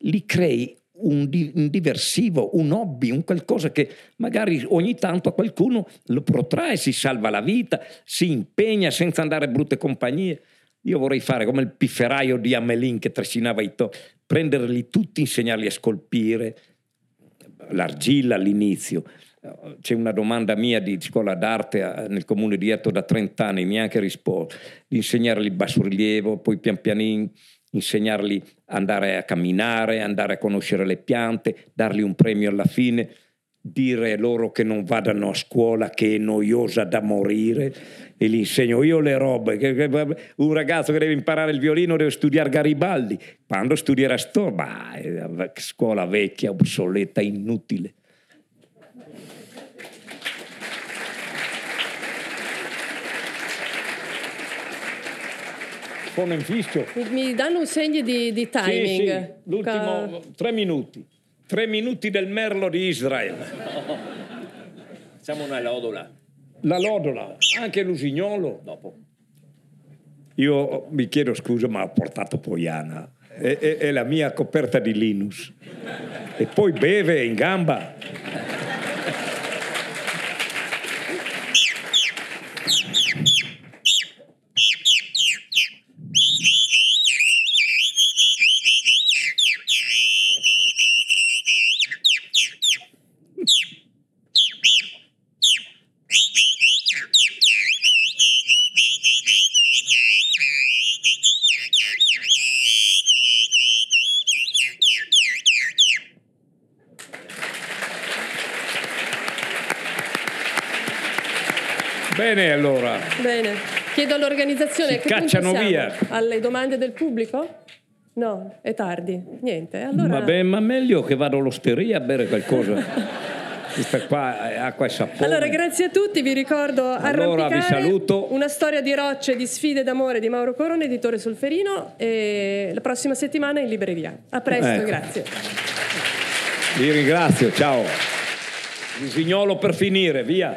li crei un, di, un, diversivo, un hobby, un qualcosa che magari ogni tanto a qualcuno lo protrae, si salva la vita, si impegna senza andare brutte compagnie. Io vorrei fare come il pifferaio di Amelin che trascinava i to, prenderli tutti, insegnarli a scolpire, l'argilla all'inizio, c'è una domanda mia di scuola d'arte eh, nel comune di Erto da 30 anni, mi ha anche risposto, di insegnargli il bassorilievo, poi pian pianino insegnargli andare a camminare, andare a conoscere le piante, dargli un premio alla fine, dire loro che non vadano a scuola che è noiosa da morire e gli insegno io le robe. Un ragazzo che deve imparare il violino deve studiare Garibaldi, quando studierà sto, ma scuola vecchia, obsoleta, inutile. Sono in fischio. Mi, danno un segno di, di timing. Sì, sì. L'ultimo, tre minuti. Tre minuti del merlo di Israele. Facciamo una lodola. La lodola, anche l'usignolo. Dopo. Io mi chiedo scusa, ma ho portato Poiana. È, è, è la mia coperta di Linus. E poi beve in gamba. Bene allora. Bene. Chiedo all'organizzazione Si che cacciano via. Alle domande del pubblico? No, è tardi. Niente. Allora Vabbè, ma meglio che vado all'osteria a bere qualcosa. Questa qua è acqua e sapone. Allora, grazie a tutti, vi ricordo Allora, vi saluto. una storia di rocce, di sfide d'amore di Mauro Corona, editore Solferino, e la prossima settimana in libreria. A presto, Ecco. grazie. Vi ringrazio, ciao. L'usignolo per finire, via.